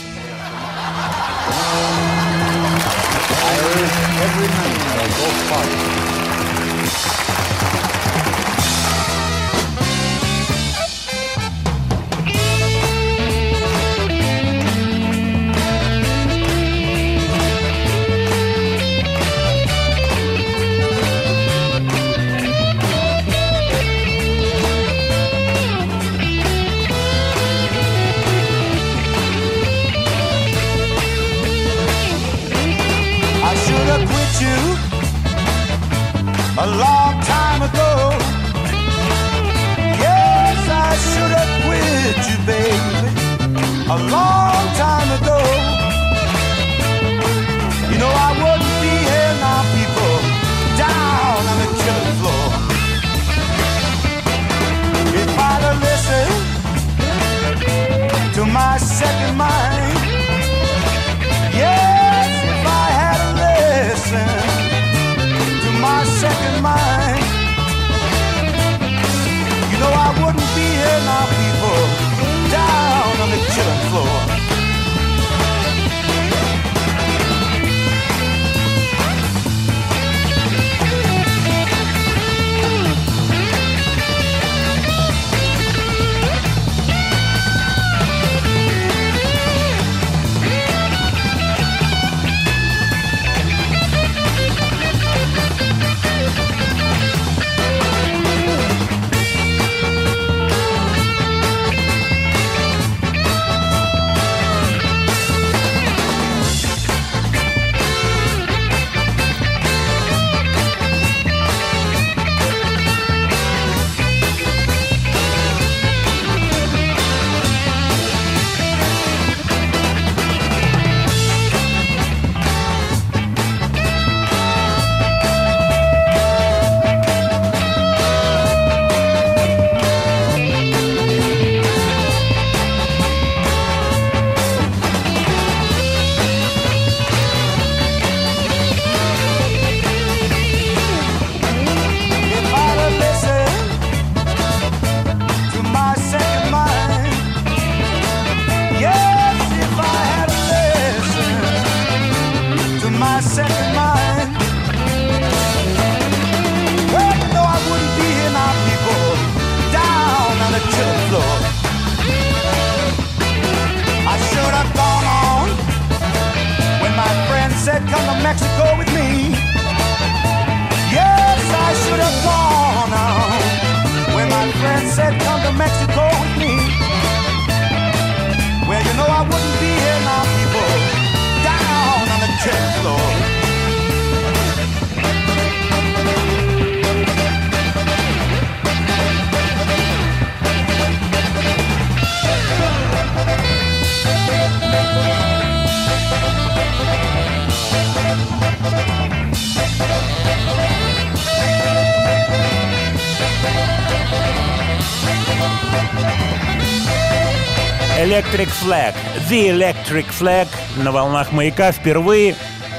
Flag. The Electric Flag на волнах маяка впервые.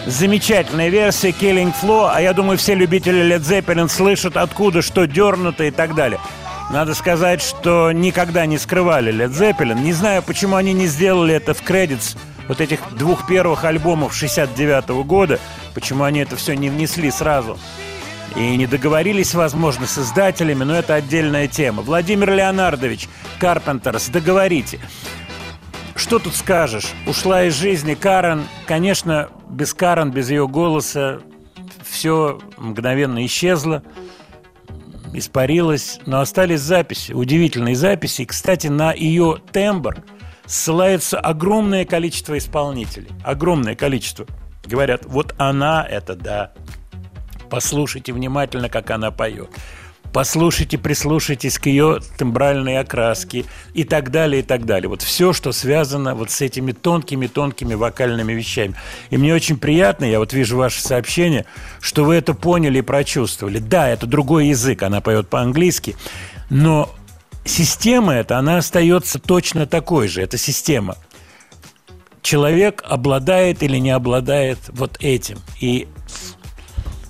Замечательная версия Killing Floor, а я думаю, все любители Led Zeppelin слышат, откуда что дернуто и так далее. Надо сказать, что никогда не скрывали Led Zeppelin. Не знаю, почему они не сделали это в кредитс вот этих двух первых альбомов 69 года, почему они это все не внесли сразу. И не договорились, возможно, с издателями, но это отдельная тема. Владимир Леонардович, Карпентерс, договорите. Что тут скажешь? Ушла из жизни Карен. Конечно, без Карен, без ее голоса все мгновенно исчезло, испарилось, но остались записи, удивительные записи. И, кстати, на ее тембр ссылается огромное количество исполнителей. Огромное количество. Говорят, вот она это да. Послушайте внимательно, как она поет. Послушайте, прислушайтесь к ее тембральной окраске и так далее, и так далее. Вот все, что связано вот с этими тонкими-тонкими вокальными вещами. И мне очень приятно, я вот вижу ваше сообщение, что вы это поняли и прочувствовали. Да, это другой язык, она поет по-английски, но система эта, она остается точно такой же. Это система. Человек обладает или не обладает вот этим. И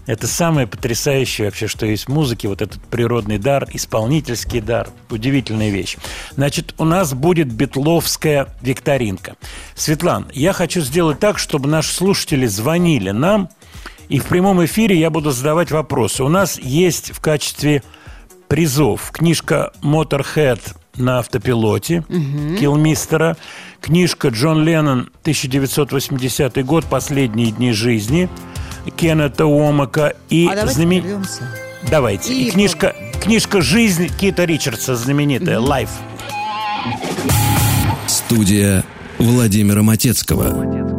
это самое потрясающее вообще, что есть в музыке, вот этот природный дар, исполнительский дар. Удивительная вещь. Значит, у нас будет битловская викторинка. Светлан, я хочу сделать так, чтобы наши слушатели звонили нам, и в прямом эфире я буду задавать вопросы. У нас есть в качестве призов книжка Motorhead на автопилоте Килмистера, книжка Джон Леннон 1980 год «Последние дни жизни» Кеннета Уомака и А давайте знамен-. Давайте. И, И книжка, книжка «Жизнь» Кита Ричардса знаменитая, «Life». Студия Владимира Матецкого.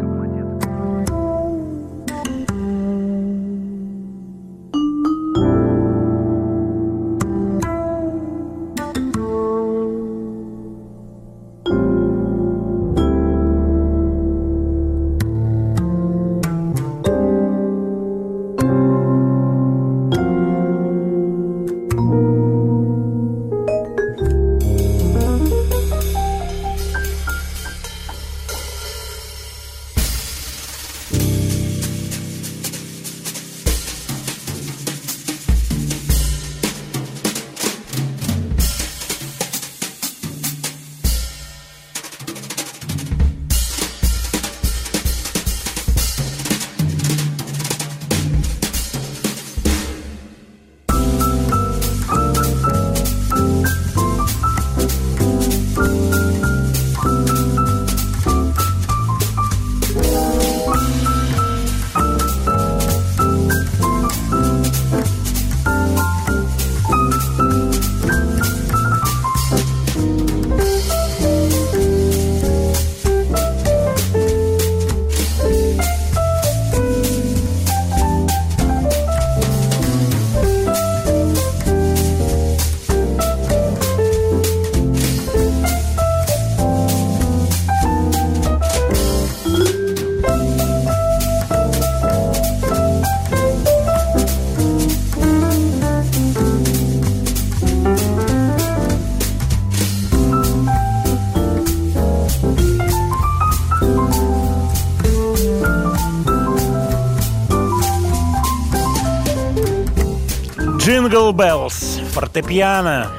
Фортепиано.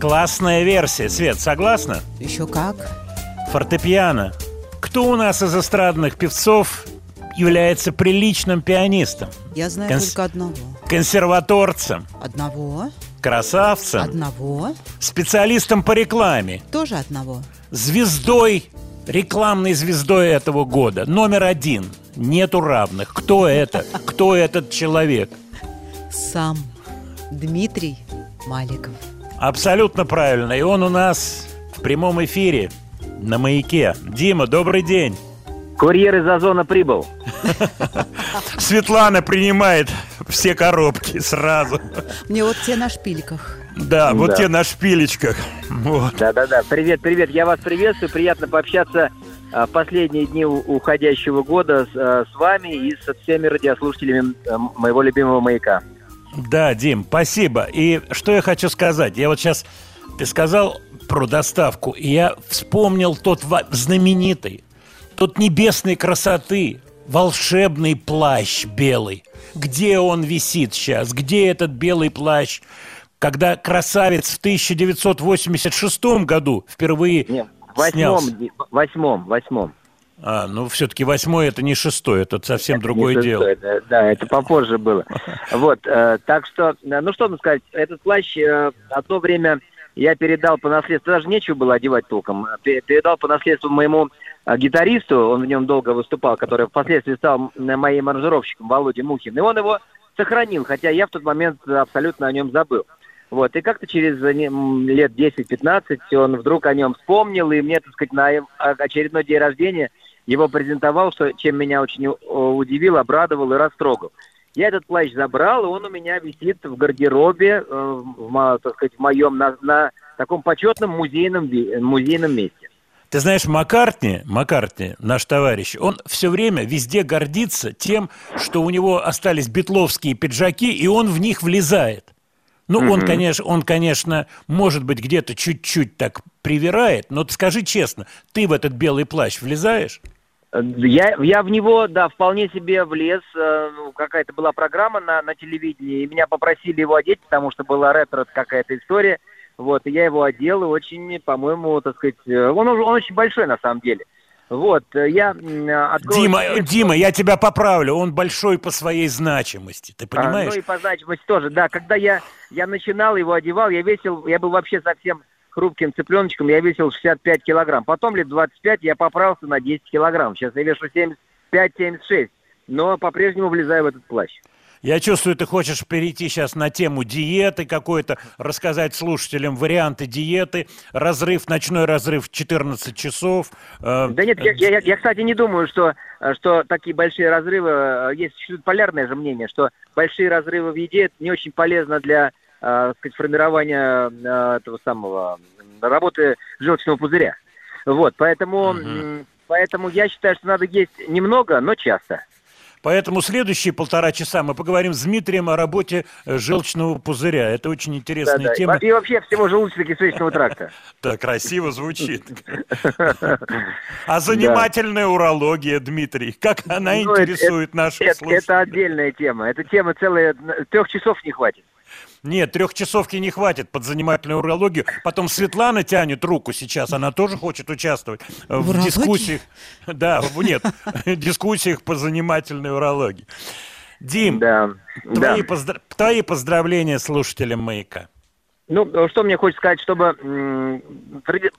Классная версия. Свет, согласна? Еще как. Фортепиано. Кто у нас из эстрадных певцов является приличным пианистом? Я знаю Конс- только одного. Консерваторцем, Одного. красавцем, Одного. специалистом по рекламе, Тоже одного. звездой, рекламной звездой этого года. Номер один. Нету равных. Кто это? Кто этот человек? Сам. Дмитрий Маликов. Абсолютно правильно. И он у нас в прямом эфире на маяке. Дима, добрый день. Курьер из Озона прибыл. Светлана принимает все коробки сразу. Мне вот те на шпильках. Да, вот Да. те на шпилечках. Вот. Да-да-да. Привет, привет. Я вас приветствую. Приятно пообщаться а, в последние дни уходящего года с, а, с вами и со всеми радиослушателями моего любимого маяка. Да, Дим, спасибо. И что я хочу сказать? Я вот сейчас, ты сказал про доставку, и я вспомнил тот знаменитый, тот небесной красоты, волшебный плащ белый. Где он висит сейчас? Где этот белый плащ? Когда красавец в 1986 году впервые В снялся. восьмом, ди- восьмом, восьмом. А, ну все-таки восьмой это не шестой, это совсем другое Не дело. шестой, Да, да, это попозже было. Вот, э, так что, э, ну что вам сказать, этот плащ э, одно время я передал по наследству, даже нечего было одевать толком, Пе- передал по наследству моему э, гитаристу, он в нем долго выступал, который впоследствии стал моим аранжировщиком, Володя Мухин, и он его сохранил, хотя я в тот момент абсолютно о нем забыл. Вот, и как-то через э, лет 10-15 он вдруг о нем вспомнил, и мне, так сказать, на э, очередной день рождения его презентовал, что, чем меня очень у- удивил, обрадовал и растрогал. Я этот плащ забрал, и он у меня висит в гардеробе, э, в, так сказать, в моем, на, на таком почетном музейном, музейном месте. Ты знаешь, Маккартни, Маккартни, наш товарищ, он все время везде гордится тем, что у него остались битловские пиджаки, и он в них влезает. Ну, он, Мгм. конечно, он, конечно, может быть, где-то чуть-чуть так привирает, но скажи честно, ты в этот белый плащ влезаешь? Я, я в него, да, вполне себе влез. э, ну, Какая-то была программа на, на телевидении, и меня попросили его одеть, потому что была ретро какая-то история. Вот, и я его одел, и очень, по-моему, так сказать, э, он, уже- он очень большой на самом деле. Вот, э, я открою Дима, секрет, Дима, я тебя поправлю, он большой по своей значимости, ты А, понимаешь? ну и по значимости тоже, да. Когда я, я начинал его одевал, я весил, я был вообще совсем хрупким цыпленочком, я весил 65 килограмм. Потом лет 25 я поправился на 10 килограмм. Сейчас я вешу 75-76, но по-прежнему влезаю в этот плащ. Я чувствую, ты хочешь перейти сейчас на тему диеты какой-то, рассказать слушателям варианты диеты, разрыв, ночной разрыв в 14 часов. э, Да нет, я, я- я, кстати, не думаю, что, что такие большие разрывы, э, есть полярное же мнение, что большие разрывы в еде это не очень полезно для э, сказать, формирования э, этого самого, работы желчного пузыря. Вот, поэтому, м, поэтому я считаю, что надо есть немного, но часто. Поэтому следующие полтора часа мы поговорим с Дмитрием о работе э, желчного пузыря. Это очень интересная Да-да. тема. И вообще всего желудочно-кишечного тракта. Так красиво звучит. А занимательная урология, Дмитрий, как она Ну, это- интересует это- наших это, слушателей? это отдельная тема. Эта тема целая, трех часов не хватит. Нет, трехчасовки не хватит под занимательную урологию. Потом Светлана тянет руку сейчас, она тоже хочет участвовать в, урологии? дискуссиях. Да, в- нет, дискуссиях по занимательной урологии. Дим, Да, твои, да. поздра- твои поздравления слушателям «Маяка». Ну, что мне хочется сказать, чтобы тради-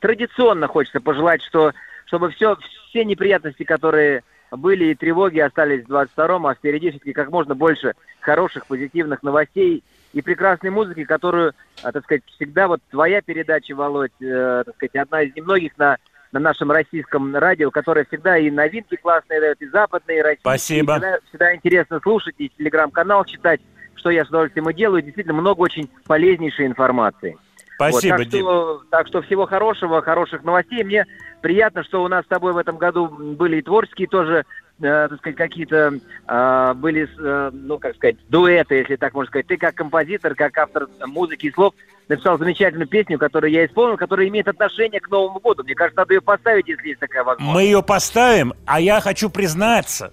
традиционно хочется пожелать, что чтобы все, все неприятности, которые были и тревоги остались в 22-м, а впереди все-таки как можно больше хороших, позитивных новостей и прекрасной музыки, которую, а, так сказать, всегда вот твоя передача, Володь, э, так сказать, одна из немногих на, на нашем российском радио, которая всегда и новинки классные дает, и западные, и российские. Спасибо. Всегда, всегда интересно слушать, и телеграм-канал читать, что я с удовольствием и делаю. Действительно, много очень полезнейшей информации. Спасибо, вот, так, что, так что всего хорошего, хороших новостей. Мне приятно, что у нас с тобой в этом году были и творческие тоже, э, так сказать, какие-то э, были, э, ну, как сказать, дуэты, если так можно сказать. Ты как композитор, как автор музыки и слов написал замечательную песню, которую я исполнил, которая имеет отношение к Новому году. Мне кажется, надо ее поставить, если есть такая возможность. Мы ее поставим, а я хочу признаться.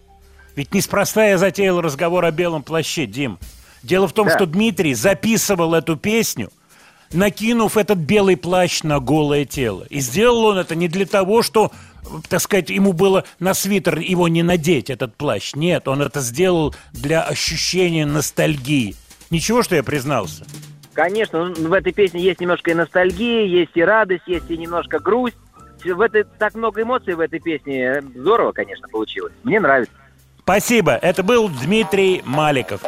Ведь неспроста я затеял разговор о белом плаще, Дим. Дело в том, Да. что Дмитрий записывал эту песню, накинув этот белый плащ на голое тело. И сделал он это не для того, что, так сказать, ему было на свитер его не надеть, этот плащ. Нет, он это сделал для ощущения ностальгии. Ничего, что я признался? Конечно, ну, в этой песне есть немножко и ностальгии, есть и радость, есть и немножко грусть. В этой, так много эмоций в этой песне. Здорово, конечно, получилось. Мне нравится. Спасибо. Это был Дмитрий Маликов.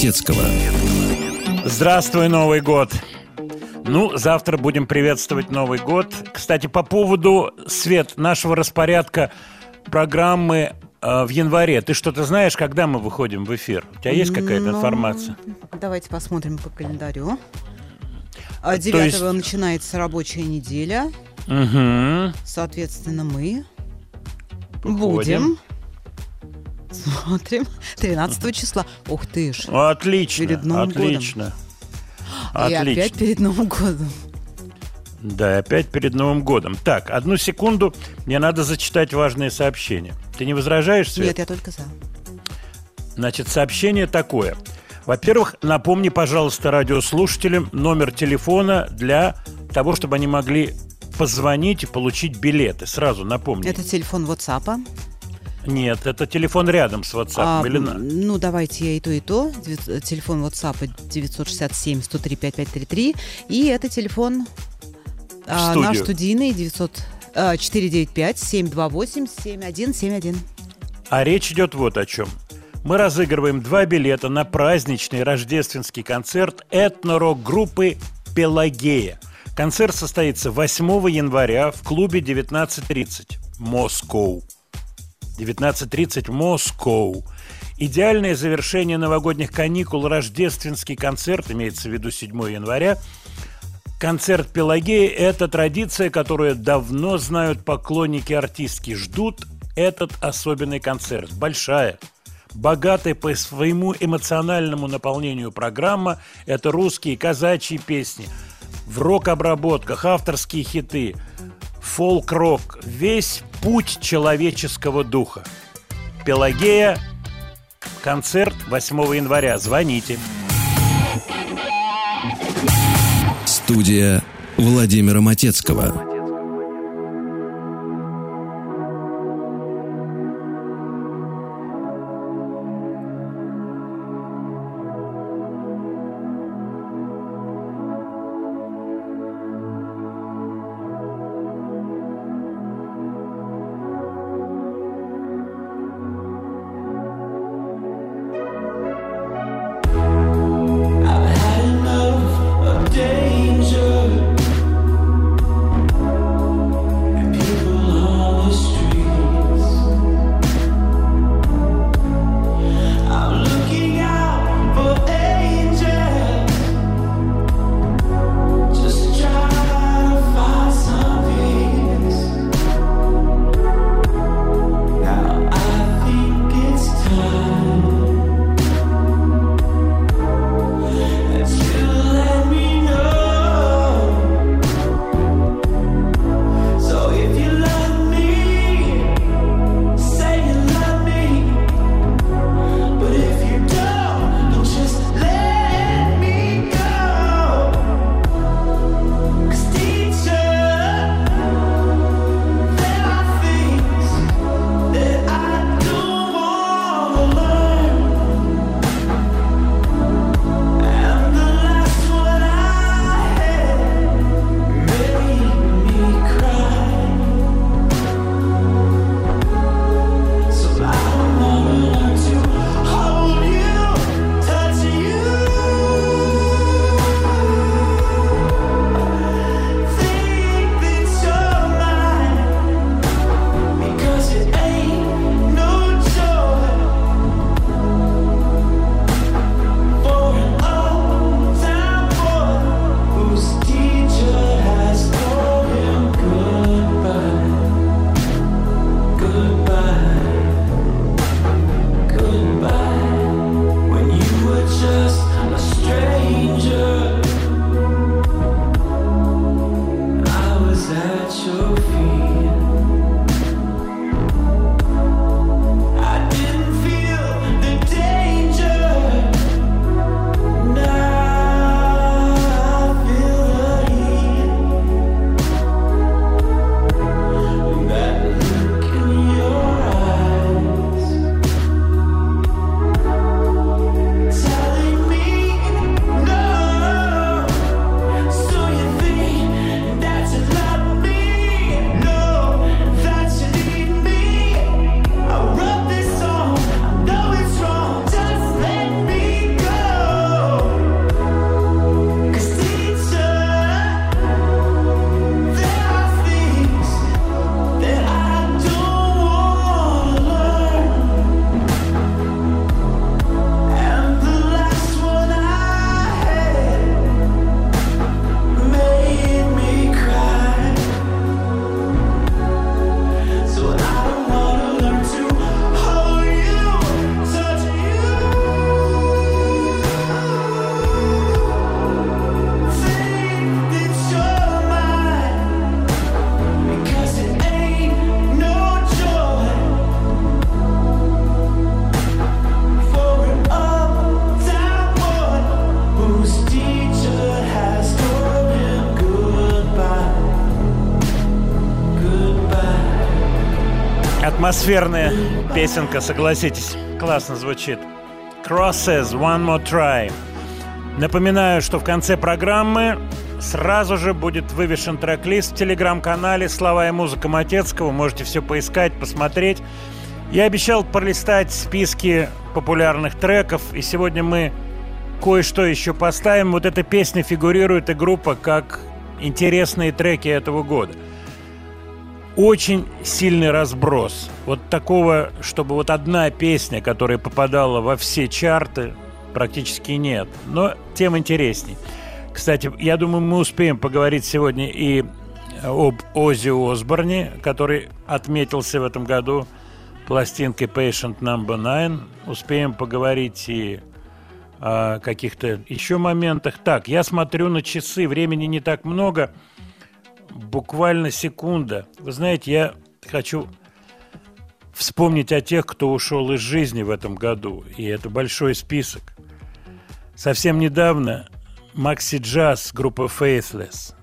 Матецкого. Здравствуй, Новый год. Ну, завтра будем приветствовать Новый год. Кстати, по поводу, Свет, нашего распорядка программы э, в январе. Ты что-то знаешь, когда мы выходим в эфир? У тебя есть какая-то Ну, информация? Давайте посмотрим по календарю. А То 9 есть- начинается рабочая неделя. Угу. Соответственно, мы Выходим. будем смотрим 13 числа. Ух ты ж. Отлично, Перед Новым отлично. И Отлично. опять перед Новым годом. Да, и опять перед Новым годом. Так, одну секунду, мне надо зачитать важное сообщение. Ты не возражаешь, Свет? Нет, я только за. Значит, сообщение такое. Во-первых, напомни, пожалуйста, радиослушателям номер телефона для того, чтобы они могли позвонить и получить билеты. Сразу напомни. Это телефон WhatsApp. Нет, это телефон рядом с WhatsApp. А, или на- ну, давайте я и то, и то. Э, Телефон WhatsApp 967-103-5533. И это телефон а, наш студийный 900, а, 495-728-7171. А речь идет вот о чем. Мы разыгрываем два билета на праздничный рождественский концерт этно-рок группы «Пелагея». Концерт состоится 8 января в клубе 19.30 «Москоу». 19.30 «Москоу». Идеальное завершение новогодних каникул, рождественский концерт, имеется в виду 7 января. Концерт «Пелагеи» – это традиция, которую давно знают поклонники артистки. Ждут этот особенный концерт. Большая, богатая по своему эмоциональному наполнению программа – это русские казачьи песни, в рок-обработках, авторские хиты, фолк-рок, весь путь человеческого духа. «Пелагея», концерт 8 января. Звоните. Студия Владимира Матецкого. Атмосферная песенка, согласитесь. Классно звучит. Crosses, One More Try. Напоминаю, что в конце программы сразу же будет вывешен трек-лист в телеграм-канале «Слова и музыка Матецкого». Можете все поискать, посмотреть. Я обещал пролистать списки популярных треков, и сегодня мы кое-что еще поставим. Вот эта песня фигурирует и группа как интересные треки этого года. Очень сильный разброс. Вот такого, чтобы вот одна песня, которая попадала во все чарты, практически нет. Но тем интересней. Кстати, я думаю, мы успеем поговорить сегодня и об Ози Осборне, который отметился в этом году пластинкой Patient Number Nine. Успеем поговорить и о каких-то еще моментах. Так, я смотрю на часы, времени не так много, буквально секунда. Вы знаете, я хочу вспомнить о тех, кто ушел из жизни в этом году, и это большой список. Совсем недавно Макси Джаз, группа Faithless,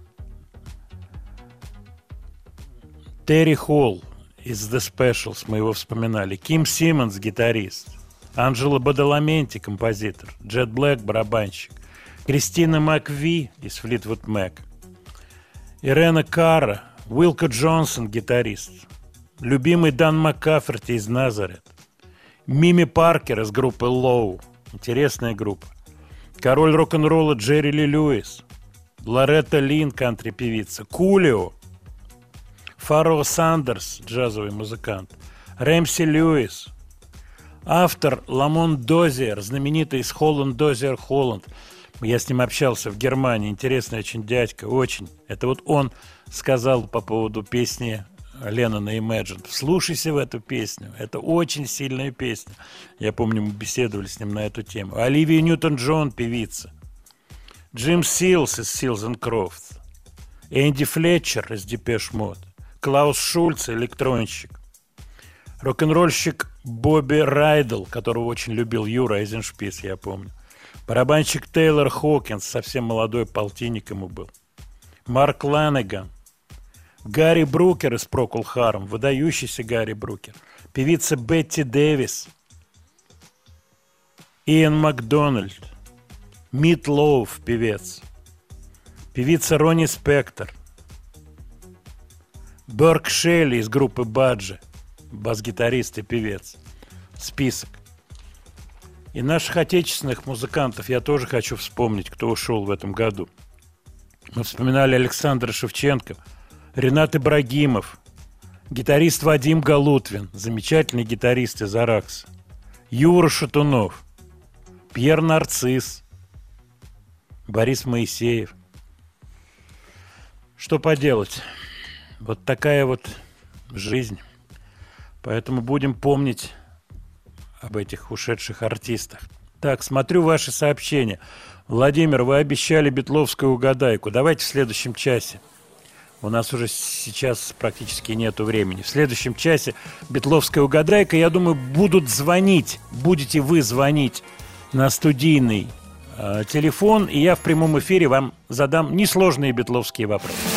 Терри Холл из The Specials, мы его вспоминали, Ким Симмонс, гитарист, Анджело Бадаламенти, композитор, Джет Блэк, барабанщик, Кристина Макви из Fleetwood Mac, Ирена Кара, Уилка Джонсон, гитарист, любимый Дан Маккаферти из Назарет, Мими Паркер из группы Low, интересная группа, король рок-н-ролла Джерри Ли Льюис, Лоретта Лин, кантри-певица, Кулио, Фаро Сандерс, джазовый музыкант, Рэмси Льюис, автор Ламон Дозиер, знаменитый из Holland Dozier Holland. Я с ним общался в Германии, интересный очень дядька, очень. Это вот он сказал по поводу песни Леннона Imagine. Вслушайся в эту песню. Это очень сильная песня. Я помню, мы беседовали с ним на эту тему. Оливия Ньютон-Джон, певица. Джим Силс из Seals Crofts. Энди Флетчер из Depeche Mode. Клаус Шульц, электронщик. Рок-н-ролльщик Бобби Райдл, которого очень любил Юра Айзеншпис, я помню. Барабанщик Тейлор Хокинс, совсем молодой полтинник ему был. Марк Ланеган. Гарри Брукер из Прокул Харм, выдающийся Гарри Брукер. Певица Бетти Дэвис. Иэн Макдональд. Мит Лоуф, певец. Певица Ронни Спектор. Берк Шелли из группы Баджи. Бас-гитарист и певец. Список. И наших отечественных музыкантов я тоже хочу вспомнить, кто ушел в этом году. Мы вспоминали Александра Шевченко, Ренат Ибрагимов, гитарист Вадим Галутвин, замечательный гитарист из Аракса, Юра Шатунов, Пьер Нарцисс, Борис Моисеев. Что поделать? Вот такая вот жизнь. Поэтому будем помнить об этих ушедших артистах. Так, смотрю ваши сообщения. Владимир, вы обещали Бетловскую угадайку. Давайте в следующем часе. У нас уже сейчас практически нету времени. В следующем часе Бетловская угадайка, я думаю, будут звонить. Будете вы звонить на студийный э, телефон, и я в прямом эфире вам задам несложные бетловские вопросы.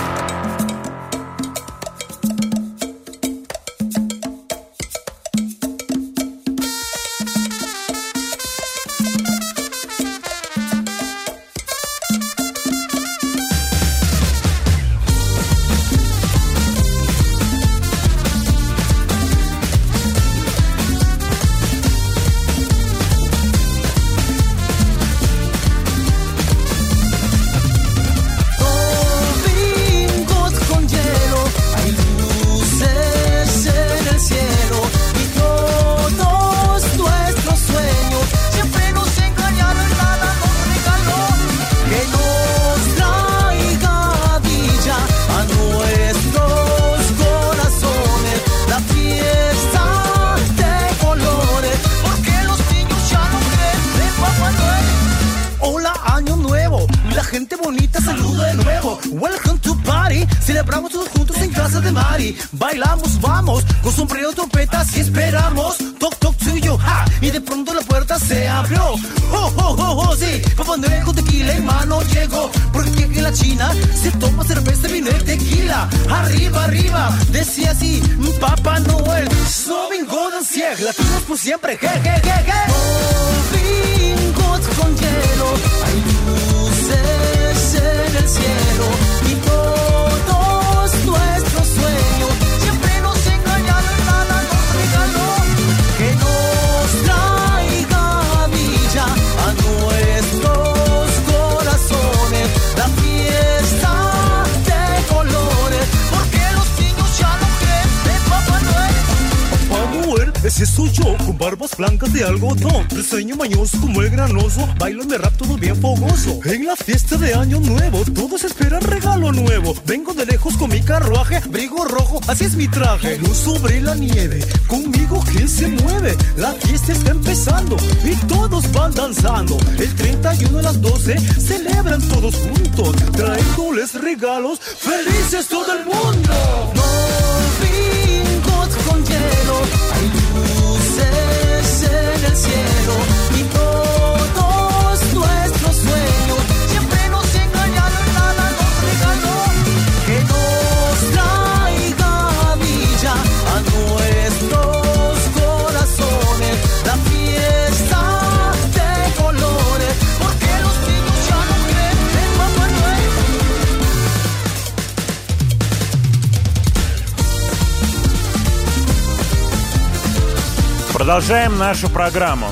Продолжаем нашу программу.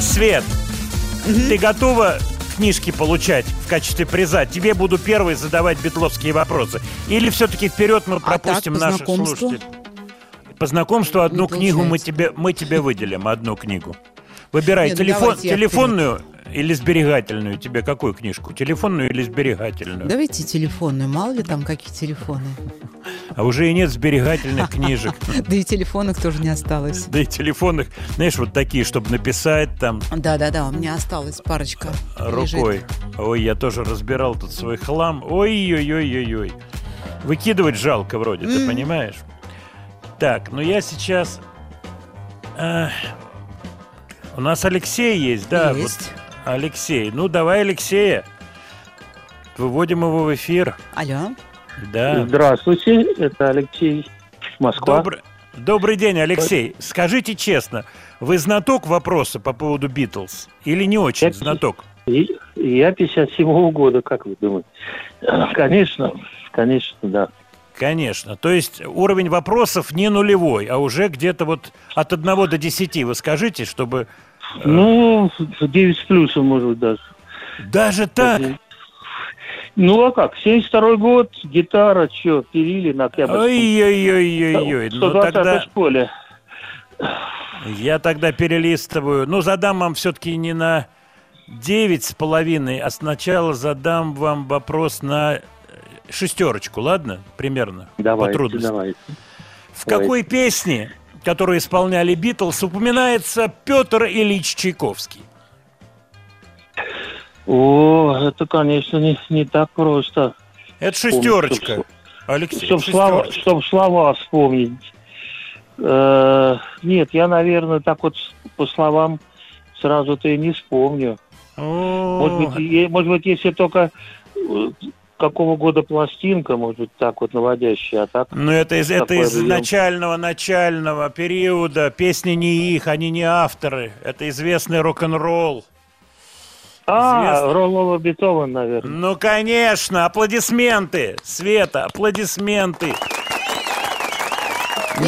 Свет, ты готова книжки получать в качестве приза? Тебе буду первый задавать битловские вопросы. Или все-таки вперед мы пропустим по наших знакомству? слушателей? По знакомству одну книгу мы тебе, мы тебе выделим, одну книгу. Выбирай Не, ну телефон, давайте телефонную или сберегательную. Тебе какую книжку? Телефонную или сберегательную? Давайте телефонную, мало ли там какие телефоны. А уже и нет сберегательных книжек. Да и телефонок тоже не осталось. Да и телефонных, знаешь, вот такие, чтобы написать там Да-да-да, у меня осталась парочка. рукой. Ой, я тоже разбирал тут свой хлам. Ой-ой-ой-ой-ой. Выкидывать жалко вроде, ты понимаешь? Так, ну я сейчас... а, у нас Алексей есть, да? вот Есть. Алексей. Ну, давай Алексея. Выводим его в эфир. Алло. Да. Здравствуйте, это Алексей, Москва. Добрый, добрый день, Алексей. Скажите честно, вы знаток вопроса по поводу Битлз? Или не очень знаток? И- Я 57-го года, как вы думаете? Конечно, конечно, да. Конечно. То есть уровень вопросов не нулевой, а уже где-то вот от 1 до 10 вы скажите, чтобы... э, Ну, 9 с плюсом, может быть, даже. Даже так? Ну, а как? 72 год, гитара, что, пилили на Октябрьском. Ой-ой-ой-ой-ой. В Ну 120-й тогда школе. я тогда перелистываю. Ну, задам вам все-таки не на 9 с половиной, а сначала задам вам вопрос на э, шестерочку, ладно? Примерно. по Давайте, трудности. давайте. В какой песне, которую исполняли Битлз, упоминается Петр Ильич Чайковский? О, это, конечно, не, не так просто. Это шестерочка. чтоб- Алексей, Чтоб слова, шестерочка. чтоб слова вспомнить. Э, нет, я, наверное, так вот по словам сразу-то и не вспомню. Может быть, может быть, если только э, какого года пластинка, может быть, так вот наводящая, а так... Ну, это из, это из начального начального периода. Песни не их, они не авторы. Это известный рок-н-ролл. А, Известно. Роллова Бетован, наверное. Ну, конечно, аплодисменты. Света, аплодисменты.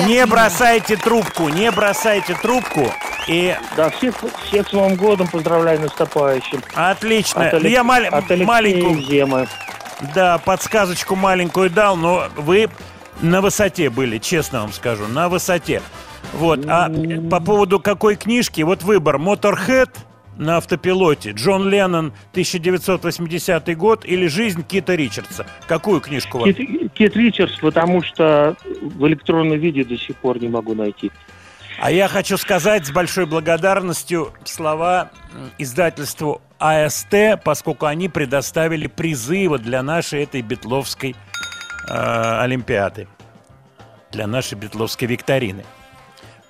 Не бросайте трубку, не бросайте трубку. И... Да, всех, всех с Новым годом поздравляю наступающим. Отлично. От Алек- я мал- от Алексея маленькую... Земы. Да, подсказочку маленькую дал, но вы на высоте были, честно вам скажу, на высоте. Вот, а по поводу какой книжки, вот выбор, Motorhead на автопилоте, Джон Леннон, 1980 год или «Жизнь Кита Ричардса». Какую книжку вам? Кит, Кит Ричардс, потому что в электронном виде до сих пор не могу найти. А я хочу сказать с большой благодарностью слова издательству АСТ, поскольку они предоставили призывы для нашей этой битловской э, Олимпиады, для нашей битловской викторины.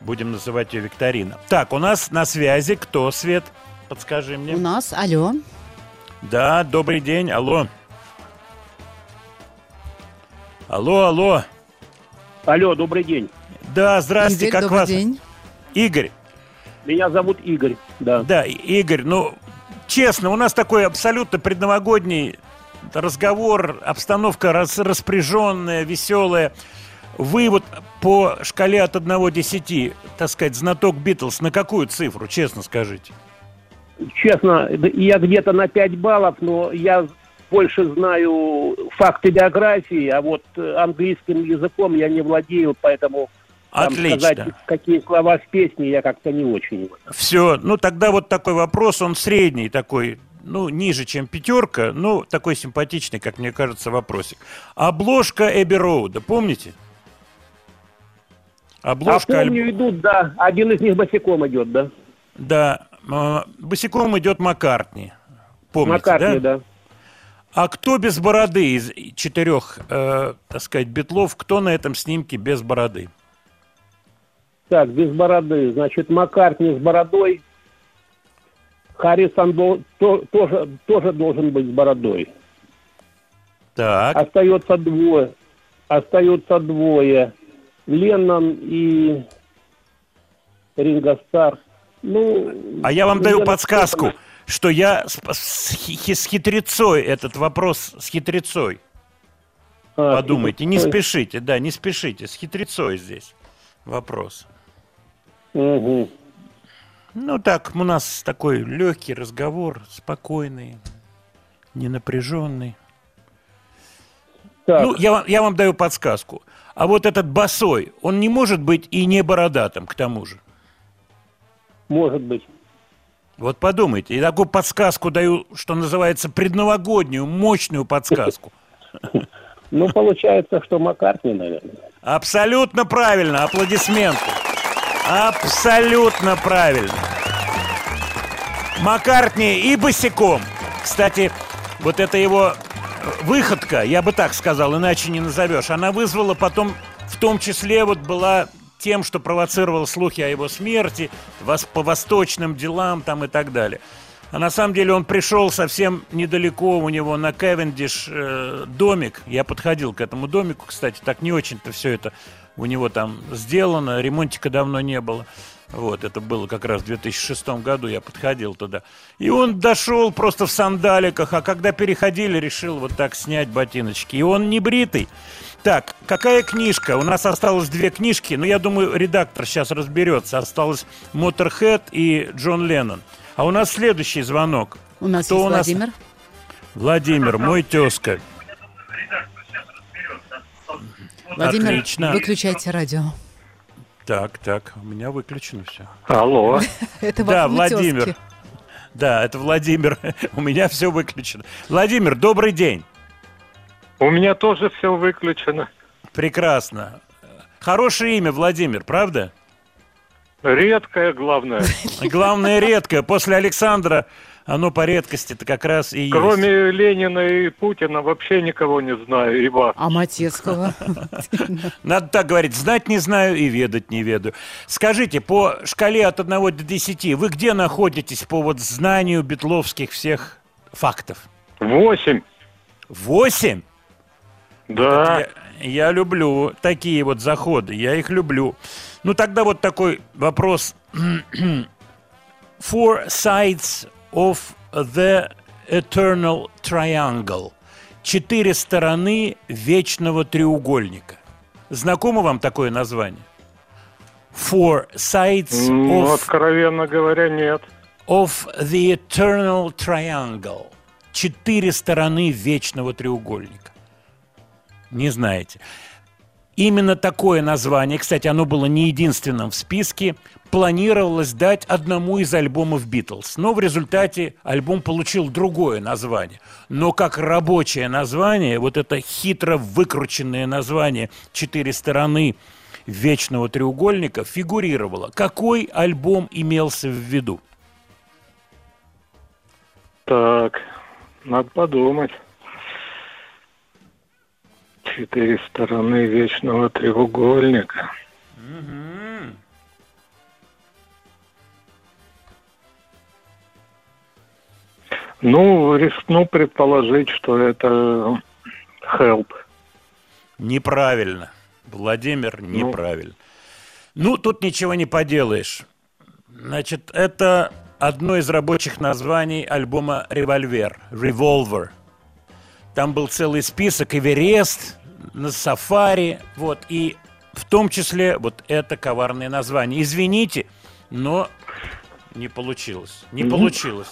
Будем называть ее викторина. Так, у нас на связи кто, Свет? Подскажи мне. У нас, алло. Да, добрый день, алло. Алло, алло. Алло, добрый день. Да, здравствуйте, Игорь, как добрый вас? день. Игорь. Меня зовут Игорь, да. Да, Игорь, ну, честно, у нас такой абсолютно предновогодний разговор, обстановка рас, распряженная, веселая. Вы вот по шкале от 1 до 10, так сказать, знаток Битлз, на какую цифру, честно скажите? Честно, я где-то на 5 баллов, но я больше знаю факты биографии, а вот английским языком я не владею, поэтому там Отлично. сказать, какие слова в песне, я как-то не очень. Все, ну тогда вот такой вопрос, он средний такой, ну, ниже, чем пятерка, ну, такой симпатичный, как мне кажется, вопросик. Обложка Эбби Роуда, помните? Обложка а альб- помню, идут, да, один из них босиком идет, да? Да, э, босиком идет Маккартни. Помните, Маккартни, да? да. А кто без бороды из четырех, э, так сказать, битлов, кто на этом снимке без бороды? Так, без бороды. Значит, Маккартни с бородой. Харрисон дол- то- тоже, тоже должен быть с бородой. Так. Остается двое. Остается двое. Леннон и Ринго Стар. Ну, А я вам даю подсказку, что я с, с с хитрецой этот вопрос с хитрецой. А, Подумайте, не хитрецой. спешите, да, не спешите, с хитрецой здесь вопрос. Мгм. Ну так, у нас такой легкий разговор, спокойный, ненапряженный. Так. Ну, я, вам- я вам даю подсказку. А вот этот босой, он не может быть и не бородатым, к тому же. Может быть. Вот подумайте, и такую подсказку даю, что называется, предновогоднюю, мощную подсказку. Ну, получается, что Маккартни, наверное. Абсолютно правильно, аплодисменты. Абсолютно правильно. Маккартни и босиком. Кстати, вот это его выходка, я бы так сказал, иначе не назовешь, она вызвала потом, в том числе вот была тем, что провоцировала слухи о его смерти, вос- по восточным делам там и так далее. А на самом деле он пришел совсем недалеко у него на Кевендиш э, домик. Я подходил к этому домику, кстати, так не очень-то все это у него там сделано, ремонтика давно не было. Вот, это было как раз в 2006 году, я подходил туда. И он дошел просто в сандаликах, а когда переходили, решил вот так снять ботиночки. И он не бритый. Так, какая книжка? У нас осталось две книжки, но я думаю, редактор сейчас разберется. Осталось Моторхед и Джон Леннон. А у нас следующий звонок. У нас Кто есть у нас? Владимир. Владимир, мой тезка. Владимир, Отлично. выключайте радио. Так, так, у меня выключено все. Алло. Это Да, Владимир. Да, это Владимир. У меня все выключено. Владимир, добрый день. У меня тоже все выключено. Прекрасно. Хорошее имя, Владимир, правда? Редкое, главное. Главное, редкое. После Александра оно по редкости-то как раз и есть. Кроме Ленина и Путина вообще никого не знаю, и вас. А Матецкого? Надо так говорить, знать не знаю и ведать не ведаю. Скажите, по шкале от 1 до 10, вы где находитесь по вот знанию битловских всех фактов? Восемь. Восемь? Да. Я, я люблю такие вот заходы, я их люблю. Ну тогда вот такой вопрос. Four sides of the eternal triangle. Четыре стороны вечного треугольника. Знакомо вам такое название? Four sides Ну, of откровенно говоря, нет. of the eternal triangle. Четыре стороны вечного треугольника. Не знаете. Именно такое название, кстати, оно было не единственным в списке, планировалось дать одному из альбомов Битлз. Но в результате альбом получил другое название. Но как рабочее название, вот это хитро выкрученное название «Четыре стороны вечного треугольника фигурировало. Какой альбом имелся в виду? Так, надо подумать. Четыре стороны вечного треугольника. Ну, рискну предположить, что это Help. Неправильно. Владимир, неправильно. Ну, тут ничего не поделаешь. Значит, это одно из рабочих названий альбома «Револьвер», «Revolver». Там был целый список «Эверест», «На сафари», вот, и в том числе вот это коварное название. Извините, но не получилось. Не Ну, получилось.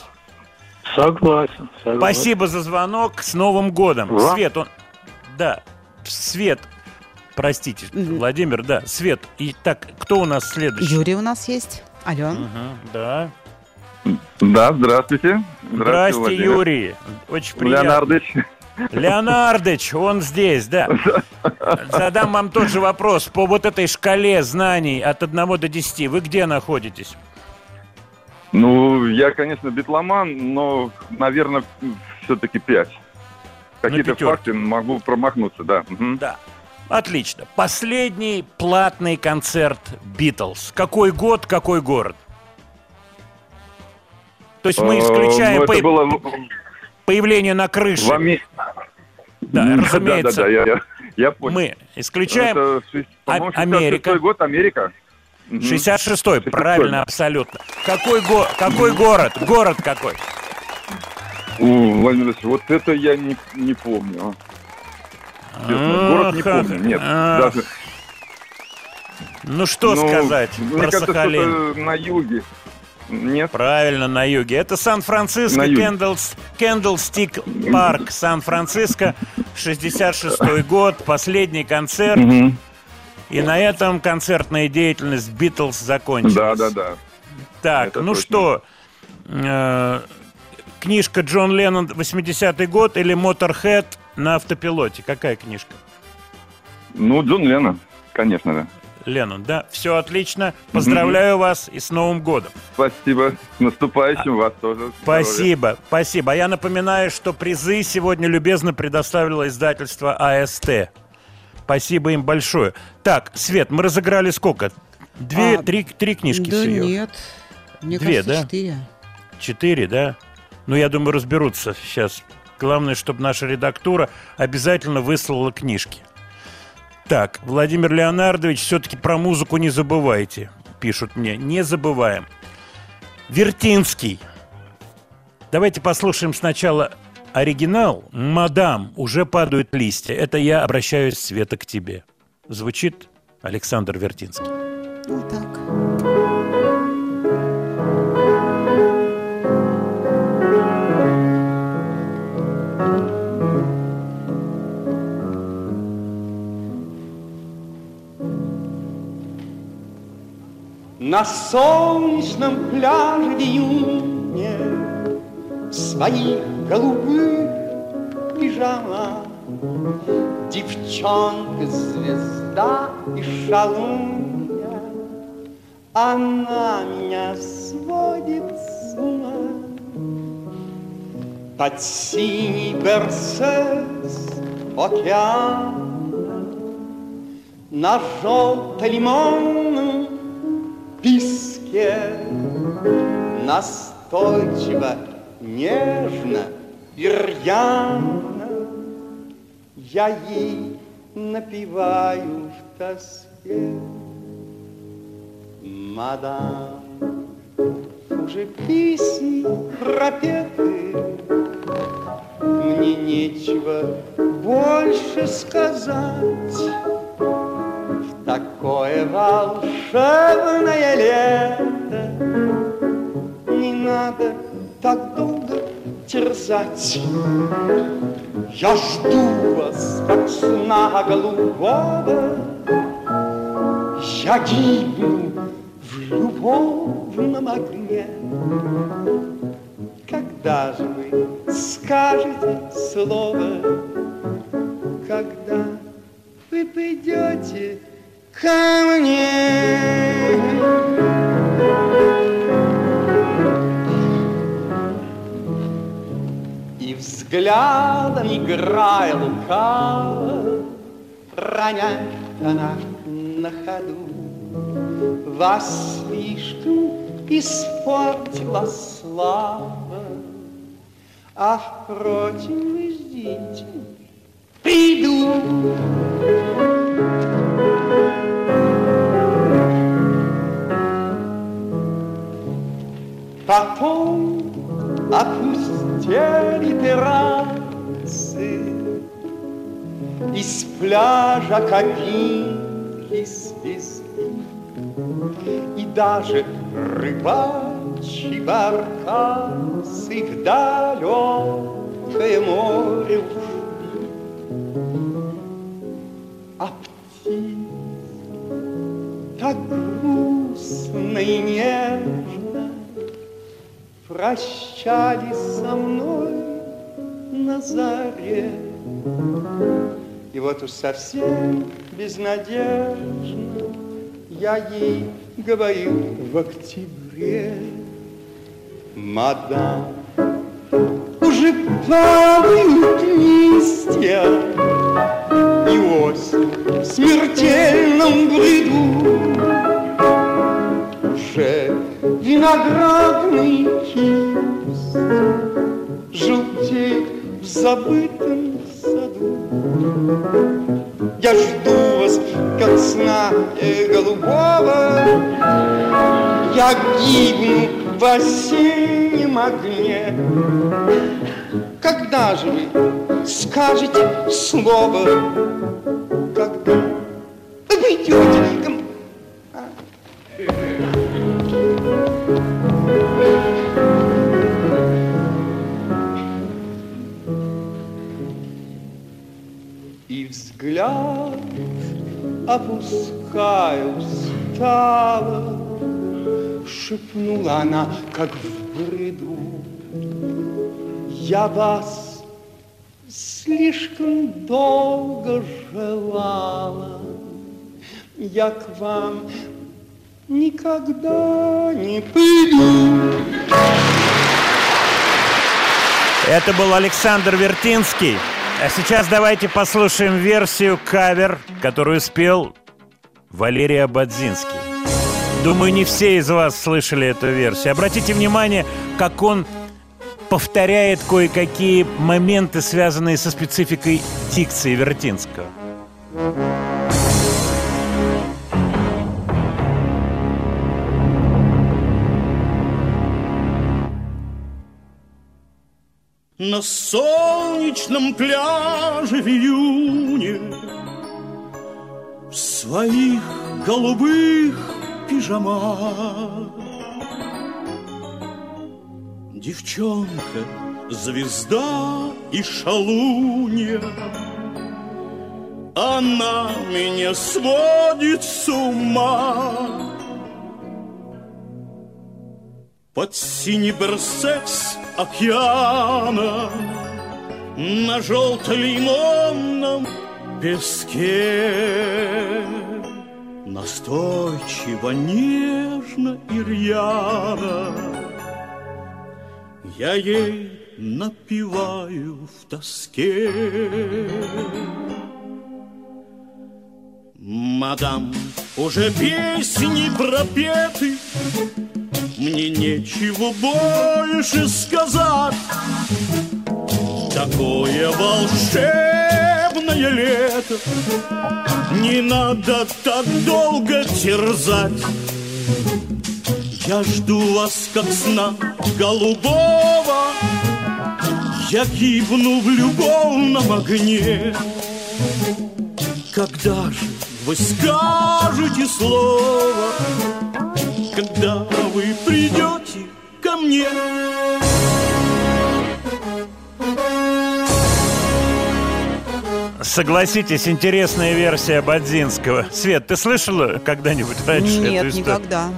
Согласен, согласен. Спасибо за звонок. С Новым годом. Вам? Свет, он... Да, Свет. Простите, Владимир, да, Свет. И так, кто у нас следующий? Юрий у нас есть. Алло. Мгм, да. Да, здравствуйте. Здрасте, Владимир. Юрий. Очень приятно. Леонардович. Леонардович, он здесь, да. Задам вам тот же вопрос. По вот этой шкале знаний от 1 до 10 вы где находитесь? Ну, я, конечно, битломан, но, наверное, все-таки пять. Какие-то пятерке. факты могу промахнуться, да. Мгм. Да. Отлично. Последний платный концерт Битлз. Какой год, какой город? То есть мы Э, исключаем ну, это было появление на крыше. в Аме- Да, разумеется. Да, да, да, я, я- я понял. Мы исключаем Это, А- Америка. 66-й год, Америка. Мгм. 66-й, 66-й. правильно, абсолютно. Какой, го- какой город? Город какой? Владимир вот это я не, не помню. Честно, город не помню, нет. Даже, Ну что ну, сказать Мне про Сахалин? на юге. Нет? Правильно, на юге. Это Сан-Франциско. Кендлс, Кендлстик парк, Сан-Франциско, 66-й год, последний концерт. Мгм. И на этом концертная деятельность Битлз закончилась. Да, да, да. Так, Это ну точно. что, э, книжка Джон Леннон 80-й год или Моторхед на автопилоте? Какая книжка? Ну, Джон Леннон, конечно, да. Леннон, да? Все отлично. Поздравляю вас и с Новым годом. Спасибо. С наступающим вас тоже. Спасибо, спасибо. А я напоминаю, что призы сегодня любезно предоставило издательство АСТ. Спасибо им большое. Так, Свет, мы разыграли сколько? Две, А, три, три книжки Да всего? нет. Мне Две, кажется, да? четыре. Четыре, да? Ну, я думаю, разберутся сейчас. Главное, чтобы наша редактура обязательно выслала книжки. Так, Владимир Леонардович, все-таки про музыку не забывайте, пишут мне. Не забываем. Вертинский. Давайте послушаем сначала оригинал. «Мадам, уже падают листья». Это я обращаюсь, Света, к тебе. Звучит Александр Вертинский. Ну так. На солнечном пляже в июне В своих голубых пижамах Девчонка-звезда и шалунья Она меня сводит с ума. Под синий берсес океана На желто-лимонном Настойчиво, нежно и рьяно. Я ей напеваю в тоске. Мадам, уже песни пропеты. Мне нечего больше сказать. В такое волшебное лето надо так долго терзать. Я жду вас, как сна голубого. Я гибну в любовном огне. Когда же вы скажете слово? Когда вы придете ко мне. Взглядом играя лука, роняет она на ходу. Вас слишком испортила слава, а впрочем, вы ждите, приду. Потом опустили террасы, Из пляжа кабинки свезли, И даже рыбачьи баркасы В далекое море ушли. А птицы так грустно и нежно Прощались со мной на заре. И вот уж совсем безнадежно Я ей говорю в октябре, Мадам, уже падают листья, И осень в смертельном бреду Уже виноградный кисть Желтеет в забытом саду. Я жду вас, как сна голубого, Я гибну в осеннем огне. Когда же вы скажете слово? Когда придете ко взгляд опуская устало, Шепнула она, как в бреду, Я вас слишком долго желала, Я к вам никогда не приду. Это был Александр Вертинский. А сейчас давайте послушаем версию кавер, которую спел Валерий Абадзинский. Думаю, не все из вас слышали эту версию. Обратите внимание, как он повторяет кое-какие моменты, связанные со спецификой дикции Вертинского. На солнечном пляже в июне В своих голубых пижамах. Девчонка, звезда и шалунья Она меня сводит с ума Под синий берсекс океана На желто-лимонном песке. Настойчиво, нежно и рьяно Я ей напиваю в тоске. Мадам, уже песни пропеты мне нечего больше сказать. Такое волшебное лето Не надо так долго терзать. Я жду вас, как сна голубого. Я гибну в любовном огне. Когда же вы скажете слово когда вы придете ко мне. Согласитесь, интересная версия Бадзинского. Свет, ты слышала когда-нибудь раньше Нет, эту историю? никогда.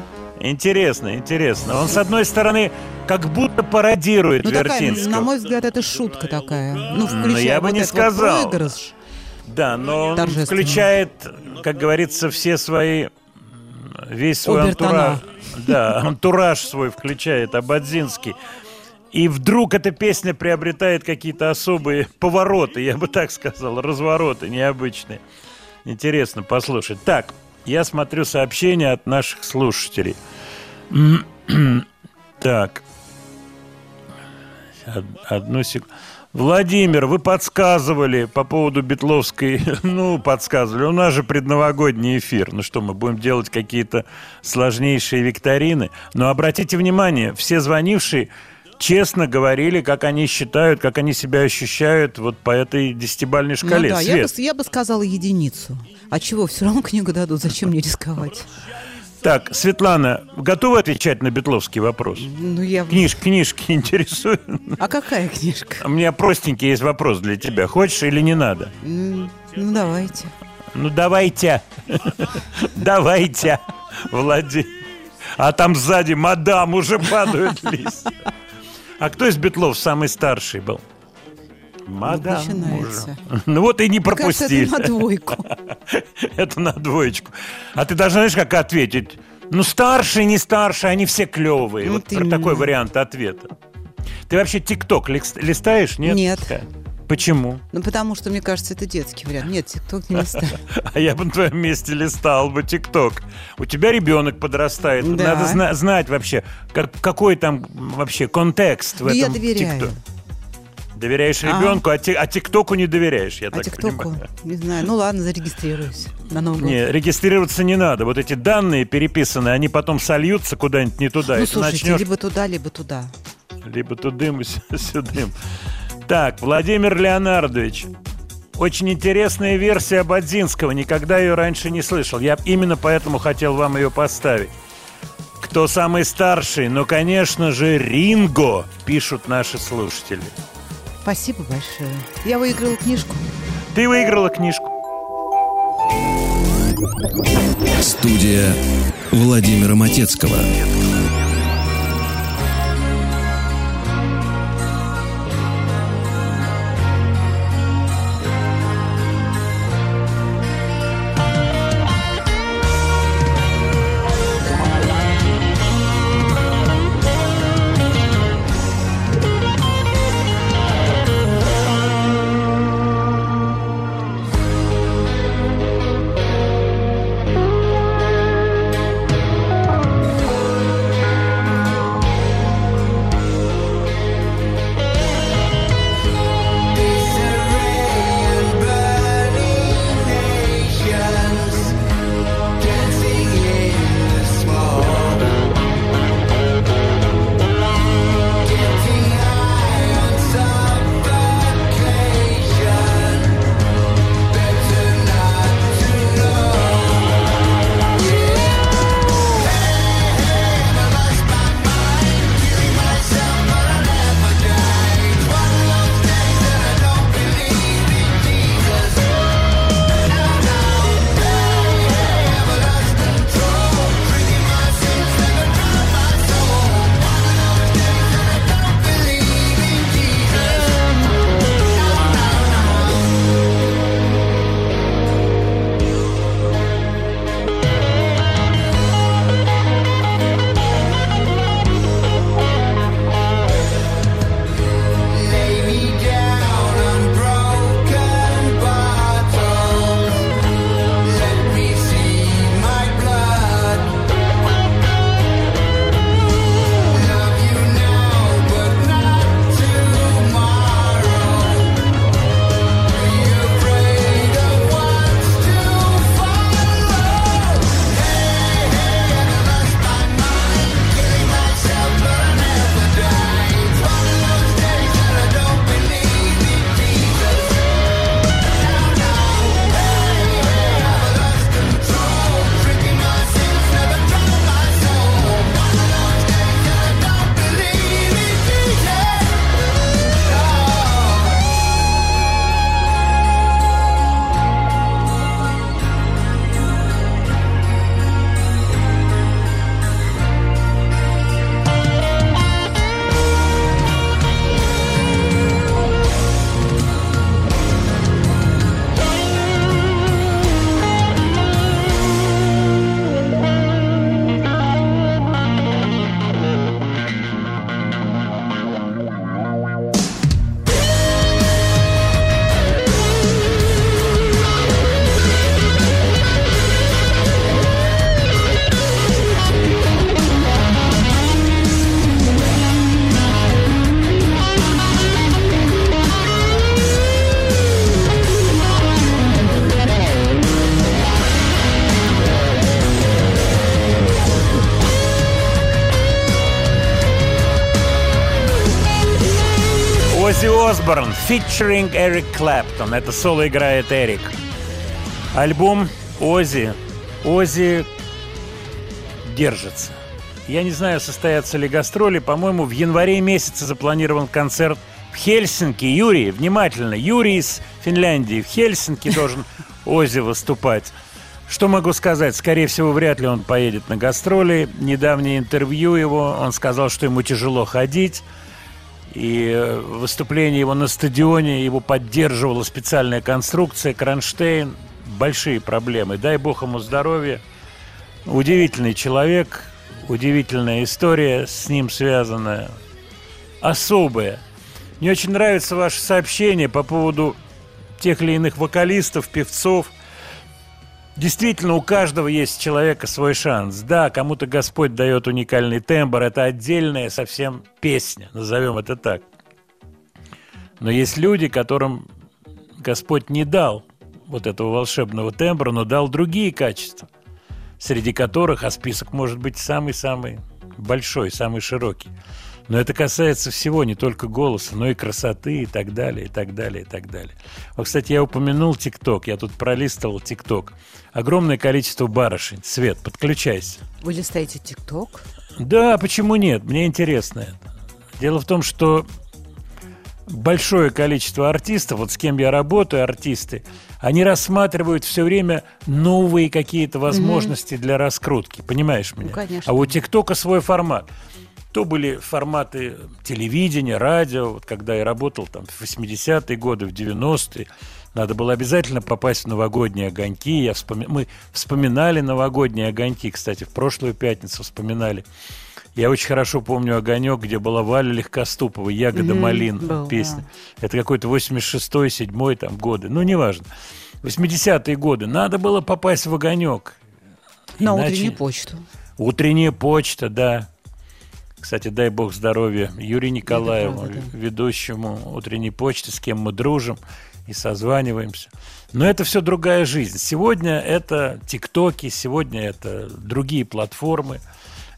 Интересно, интересно. Он, с одной стороны, как будто пародирует Ну, такая, Вертинского. на мой взгляд, это шутка такая. Ну, Ну, включая я бы вот не вот сказал. проигрыш. Да, но он включает, как говорится, все свои весь свой Обертона. антураж. Да, антураж свой включает Абадзинский. И вдруг эта песня приобретает какие-то особые повороты, я бы так сказал, развороты необычные. Интересно послушать. Так, я смотрю сообщения от наших слушателей. Так. Од- Одну секунду. Владимир, вы подсказывали по поводу Бетловской, ну, подсказывали, у нас же предновогодний эфир, ну что, мы будем делать какие-то сложнейшие викторины, но обратите внимание, все звонившие честно говорили, как они считают, как они себя ощущают вот по этой десятибальной Ну шкале. да, я бы, Свет. я бы сказала единицу. А чего, все равно книгу дадут, зачем мне рисковать? Так, Светлана, готова отвечать на Бетловский вопрос? Ну, я... Книж, книжки интересуют? А какая книжка? У меня простенький есть вопрос для тебя. Хочешь или не надо? Ну, давайте. Ну, давайте. Давайте, Владимир. А там сзади мадам уже падают листья. А кто из Бетлов самый старший был? Мадам начинается. Ну вот и не кажется, пропустили. это на двойку. Это на двоечку. А ты должна, знаешь, как ответить? Ну, старший, не старший, они все клевые. вот про такой вариант ответа. Ты вообще ТикТок лист- листаешь, нет? Нет. Почему? Ну, потому что, мне кажется, это детский вариант. Нет, тикток не листаю. А я бы на твоем месте листал бы ТикТок. У тебя ребенок подрастает. Да. Надо зна- знать вообще, как- какой там вообще контекст в Ну, я этом доверяю. ТикТоке. Доверяешь А. ребенку, а, а ТикТоку не доверяешь, я А так тиктоку? понимаю. Не знаю. Ну, ладно, зарегистрируюсь на Новый год. Не, регистрироваться не надо. Вот эти данные переписанные, они потом сольются куда-нибудь не туда. Ну, и слушайте, начнешь либо туда, либо туда. либо тудым, сюдым. Так, Владимир Леонардович. Очень интересная версия Бадзинского. Никогда ее раньше не слышал. Я именно поэтому хотел вам ее поставить. Кто самый старший? Ну, конечно же, Ринго, пишут наши слушатели. Спасибо большое. Я выиграла книжку. Ты выиграла книжку. Студия Владимира Матецкого. Featuring Эрик Клэптон. Это соло играет Эрик. Альбом Ози. Ози держится. Я не знаю, состоятся ли гастроли. По-моему, в январе месяце запланирован концерт в Хельсинки. Юрий, внимательно. Юрий из Финляндии. В Хельсинки должен Ози выступать. Что могу сказать? Скорее всего, вряд ли он поедет на гастроли. Недавнее интервью его, он сказал, что ему тяжело ходить. И выступление его на стадионе, его поддерживала специальная конструкция, кронштейн. Большие проблемы. Дай бог ему здоровья. Удивительный человек, удивительная история с ним связанная. Особая. Мне очень нравится ваше сообщение по поводу тех или иных вокалистов, певцов. Действительно, у каждого есть человека свой шанс. Да, кому-то Господь дает уникальный тембр, это отдельная совсем песня, назовем это так. Но есть люди, которым Господь не дал вот этого волшебного тембра, но дал другие качества, среди которых, а список может быть самый-самый большой, самый широкий. Но это касается всего, не только голоса, но и красоты и так далее, и так далее, и так далее. Вот, кстати, я упомянул ТикТок, я тут пролистывал ТикТок. Огромное количество барышень. Свет, подключайся. Вы листаете ТикТок? Да, почему нет? Мне интересно это. Дело в том, что большое количество артистов, вот с кем я работаю, артисты, они рассматривают все время новые какие-то возможности для раскрутки. Понимаешь меня? Ну, конечно. А у ТикТока свой формат. То были форматы телевидения, радио, вот когда я работал там в 80-е годы, в 90-е, надо было обязательно попасть в новогодние огоньки. Я вспоми... Мы вспоминали новогодние огоньки, кстати, в прошлую пятницу вспоминали. Я очень хорошо помню огонек, где была Валя Легкоступова, Ягода Мгм, малин был, песня. Это какой-то 86-й, 7 там годы. Ну, неважно. 80-е годы. Надо было попасть в огонек. На Иначе- утреннюю почту. Утренняя почта, да. Кстати, дай бог здоровья Юрию Николаеву, правда, да. ведущему утренней почты, с кем мы дружим и созваниваемся. Но это все другая жизнь. Сегодня это ТикТоки, сегодня это другие платформы,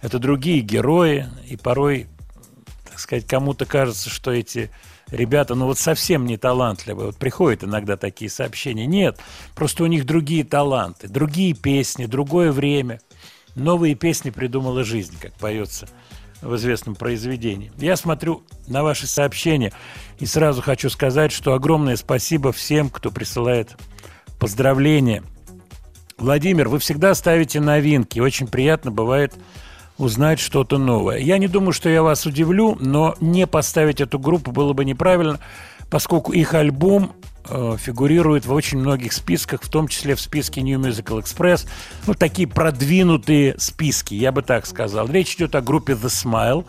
это другие герои, и порой, так сказать, кому-то кажется, что эти ребята, ну вот совсем не талантливые. Вот приходят иногда такие сообщения. Нет, просто у них другие таланты, другие песни, другое время. Новые песни придумала жизнь, как поется в известном произведении. Я смотрю на ваши сообщения и сразу хочу сказать, что огромное спасибо всем, кто присылает поздравления. Владимир, вы всегда ставите новинки. Очень приятно бывает узнать что-то новое. Я не думаю, что я вас удивлю, но не поставить эту группу было бы неправильно, поскольку их альбом фигурирует в очень многих списках, в том числе в списке New Musical Express. Ну, такие продвинутые списки, я бы так сказал. Речь идет о группе The Smile.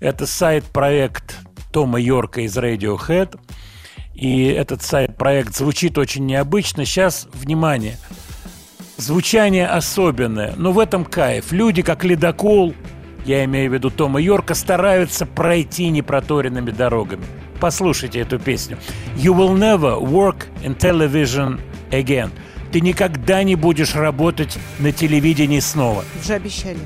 Это сайт-проект Тома Йорка из Radiohead. И этот сайт-проект звучит очень необычно. Сейчас, внимание, звучание особенное, но в этом кайф. Люди, как ледокол, я имею в виду Тома Йорка, стараются пройти непроторенными дорогами. Послушайте эту песню. You will never work in television again. Ты никогда не будешь работать на телевидении снова. Уже обещали.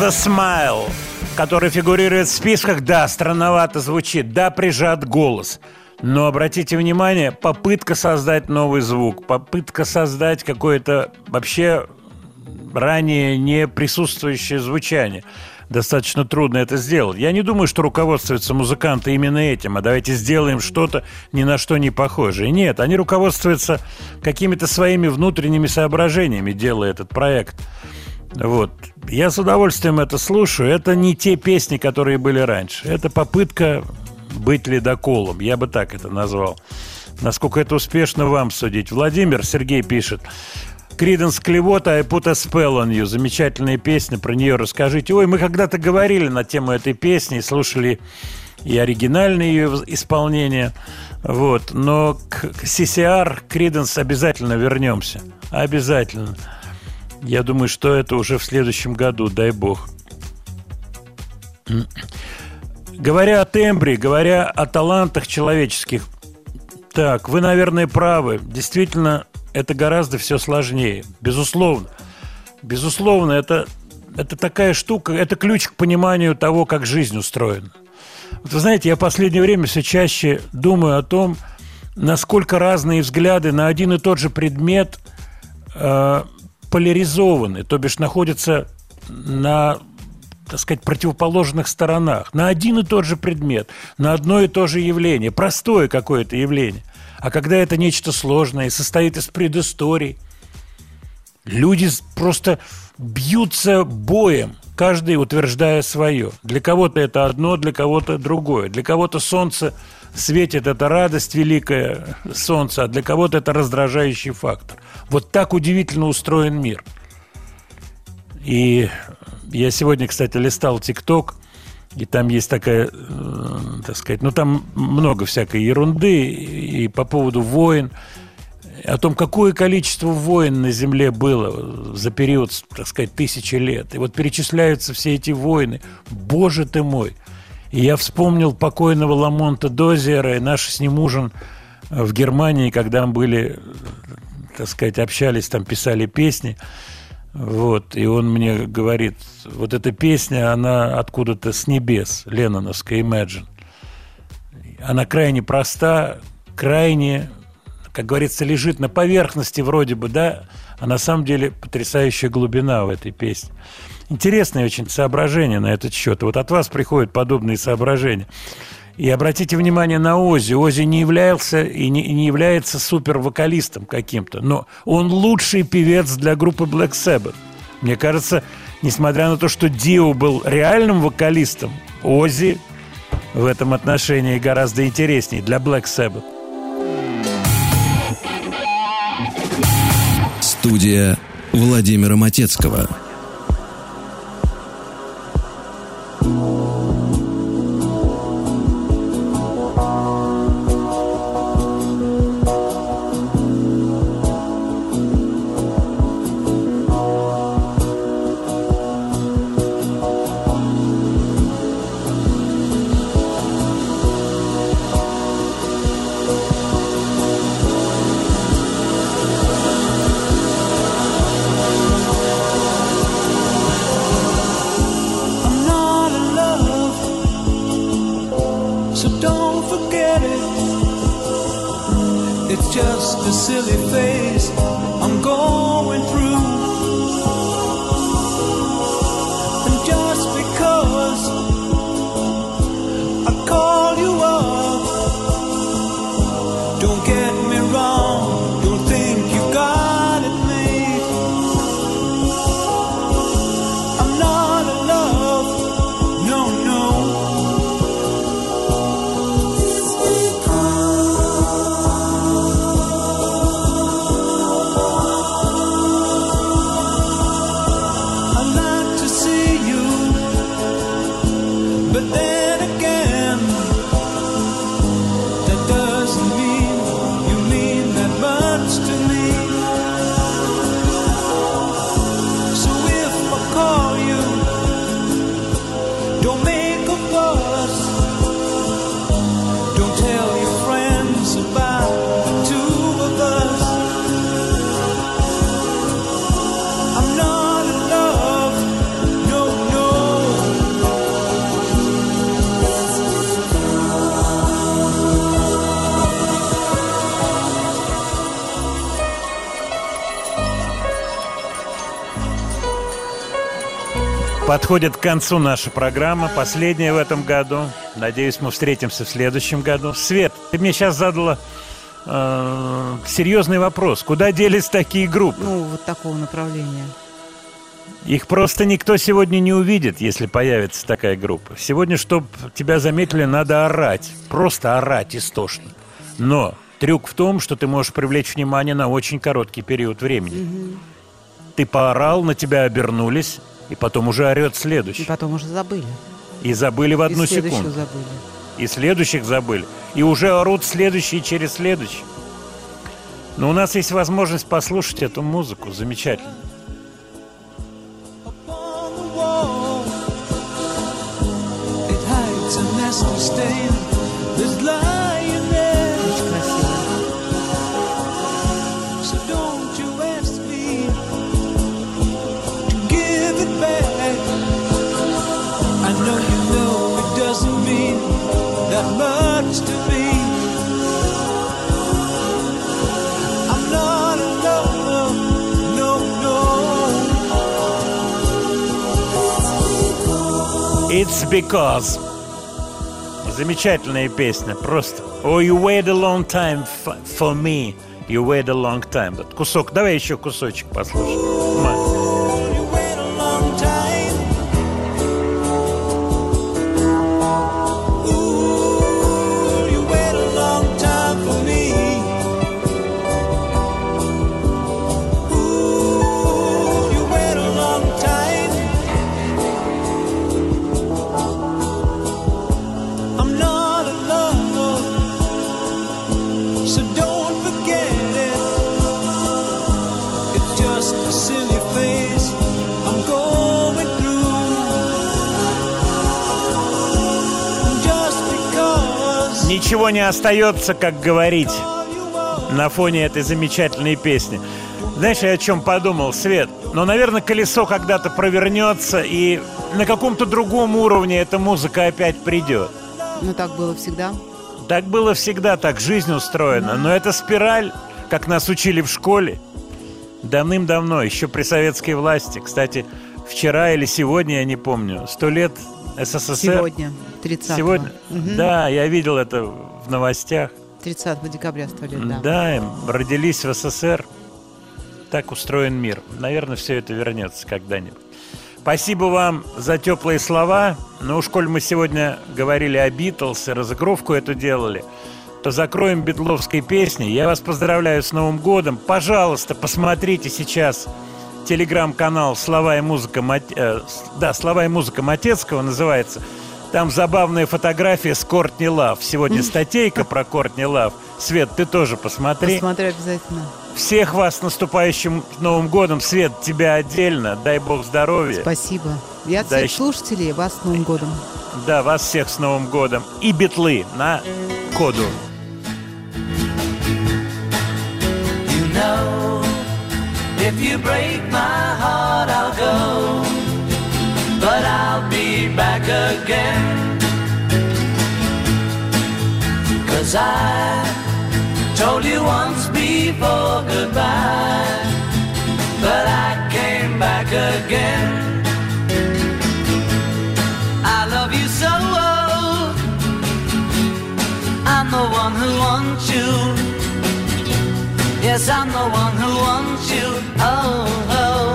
The Smile, которая фигурирует в списках, да, странновато звучит, да, прижат голос. Но обратите внимание, попытка создать новый звук, попытка создать какое-то вообще ранее не присутствующее звучание. Достаточно трудно это сделать. Я не думаю, что руководствуются музыканты именно этим, а давайте сделаем что-то ни на что не похожее. Нет, они руководствуются какими-то своими внутренними соображениями, делая этот проект. Вот. Я с удовольствием это слушаю. Это не те песни, которые были раньше. Это попытка быть ледоколом. Я бы так это назвал. Насколько это успешно, вам судить. Владимир Сергей пишет. Криденс Клевота I put a spell on you. Замечательная песня, про нее расскажите. Ой, мы когда-то говорили на тему этой песни, слушали и оригинальное ее исполнение. Вот. Но к CCR Криденс обязательно вернемся. Обязательно. Я думаю, что это уже в следующем году, дай бог. Говоря о тембре, говоря о талантах человеческих, так, вы, наверное, правы. Действительно, это гораздо все сложнее. Безусловно. Безусловно, это, это такая штука, это ключ к пониманию того, как жизнь устроена. Вот вы знаете, я в последнее время все чаще думаю о том, насколько разные взгляды на один и тот же предмет э, поляризованы, то бишь находятся на так сказать, противоположных сторонах, на один и тот же предмет, на одно и то же явление, простое какое-то явление. А когда это нечто сложное, состоит из предысторий, люди просто бьются боем, каждый утверждая свое. Для кого-то это одно, для кого-то другое. Для кого-то солнце светит, это радость великая солнце, а для кого-то это раздражающий фактор. Вот так удивительно устроен мир. И я сегодня, кстати, листал ТикТок, и там есть такая, э, так сказать, ну там много всякой ерунды и по поводу войн, о том, какое количество войн на Земле было за период, так сказать, тысячи лет. И вот перечисляются все эти войны. Боже ты мой! Я вспомнил покойного Ламонта Дозера и наш с ним ужин в Германии, когда мы были, так сказать, общались, там писали песни. Вот, и он мне говорит, вот эта песня, она откуда-то с небес, Ленноновская Imagine. Она крайне проста, крайне, как говорится, лежит на поверхности вроде бы, да, а на самом деле потрясающая глубина в этой песне. Интересные очень соображения на этот счет. Вот от вас приходят подобные соображения. И обратите внимание на Ози. Ози не являлся и не, не является супер-вокалистом каким-то, но он лучший певец для группы Black Sabbath. Мне кажется, несмотря на то, что Дио был реальным вокалистом, Ози в этом отношении гораздо интереснее для Black Sabbath. Студия Владимира Матецкого. Подходит к концу наша программа, последняя в этом году. Надеюсь, мы встретимся в следующем году. Свет, ты мне сейчас задала э, серьезный вопрос. Куда делись такие группы? Ну, вот такого направления. Их просто никто сегодня не увидит, если появится такая группа. Сегодня, чтобы тебя заметили, надо орать. Просто орать истошно. Но трюк в том, что ты можешь привлечь внимание на очень короткий период времени. Ты поорал, на тебя обернулись, и потом уже орет И следующий. потом уже забыли. И забыли в одну И секунду. забыли. И следующих забыли. И уже орут следующие через следующий. Но у нас есть возможность послушать эту музыку. Замечательно. Because. Замечательная песня, просто. Oh, you wait a long time for me. You wait a long time. Вот кусок, давай еще кусочек послушаем. Ничего не остается, как говорить на фоне этой замечательной песни. Знаешь, я о чем подумал, Свет? Но, наверное, колесо когда-то провернется, и на каком-то другом уровне эта музыка опять придет. Ну, так было всегда. Так было всегда, так жизнь устроена. Но эта спираль, как нас учили в школе, давным-давно, еще при советской власти. Кстати, вчера или сегодня, я не помню, сто лет СССР. Сегодня, 30 Сегодня? Да, я видел это в новостях. 30 декабря сто лет, да. Да, родились в СССР. Так устроен мир. Наверное, все это вернется когда-нибудь. Спасибо вам за теплые слова. Но уж коль мы сегодня говорили о Битлз и разыгровку эту делали, то закроем битловской песней. Я вас поздравляю с Новым годом. Пожалуйста, посмотрите сейчас телеграм-канал «Слова и музыка», Мат- э, да, «Слова и музыка» Матецкого называется. Там забавная фотография с Кортни Лав. Сегодня статейка про Кортни Лав. Свет, ты тоже посмотри. Посмотрю обязательно. Всех вас с наступающим Новым годом. Свет, тебя отдельно. Дай бог здоровья. Спасибо. Я от Да, всех слушателей вас с Новым годом. Да, вас всех с Новым годом. И битлы на коду. You know, if you break my heart, I'll go, but I'll be back again. Cause I told you once before goodbye, but I came back again. I love you so, oh. I'm the one who wants you. Yes, I'm the one who wants you. Oh, oh,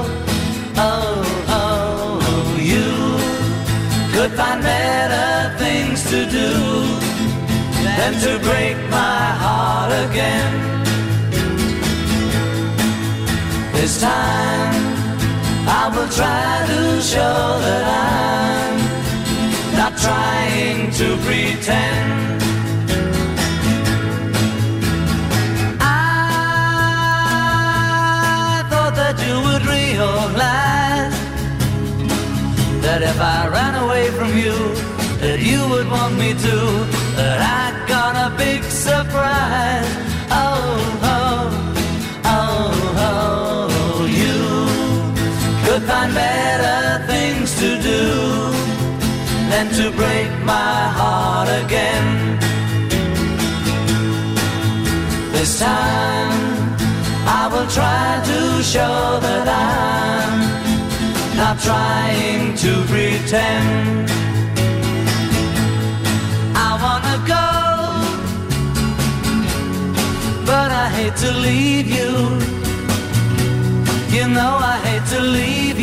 oh, oh, you could find better things to do than to break my heart again. This time I will try to show that I'm not trying to pretend. If I ran away from you, that you would want me to. That I got a big surprise. Oh, oh, oh, oh, you could find better things to do than to break my heart again. This time I will try to show that I'm not trying to pretend. I wanna go, but I hate to leave you. You know I hate to leave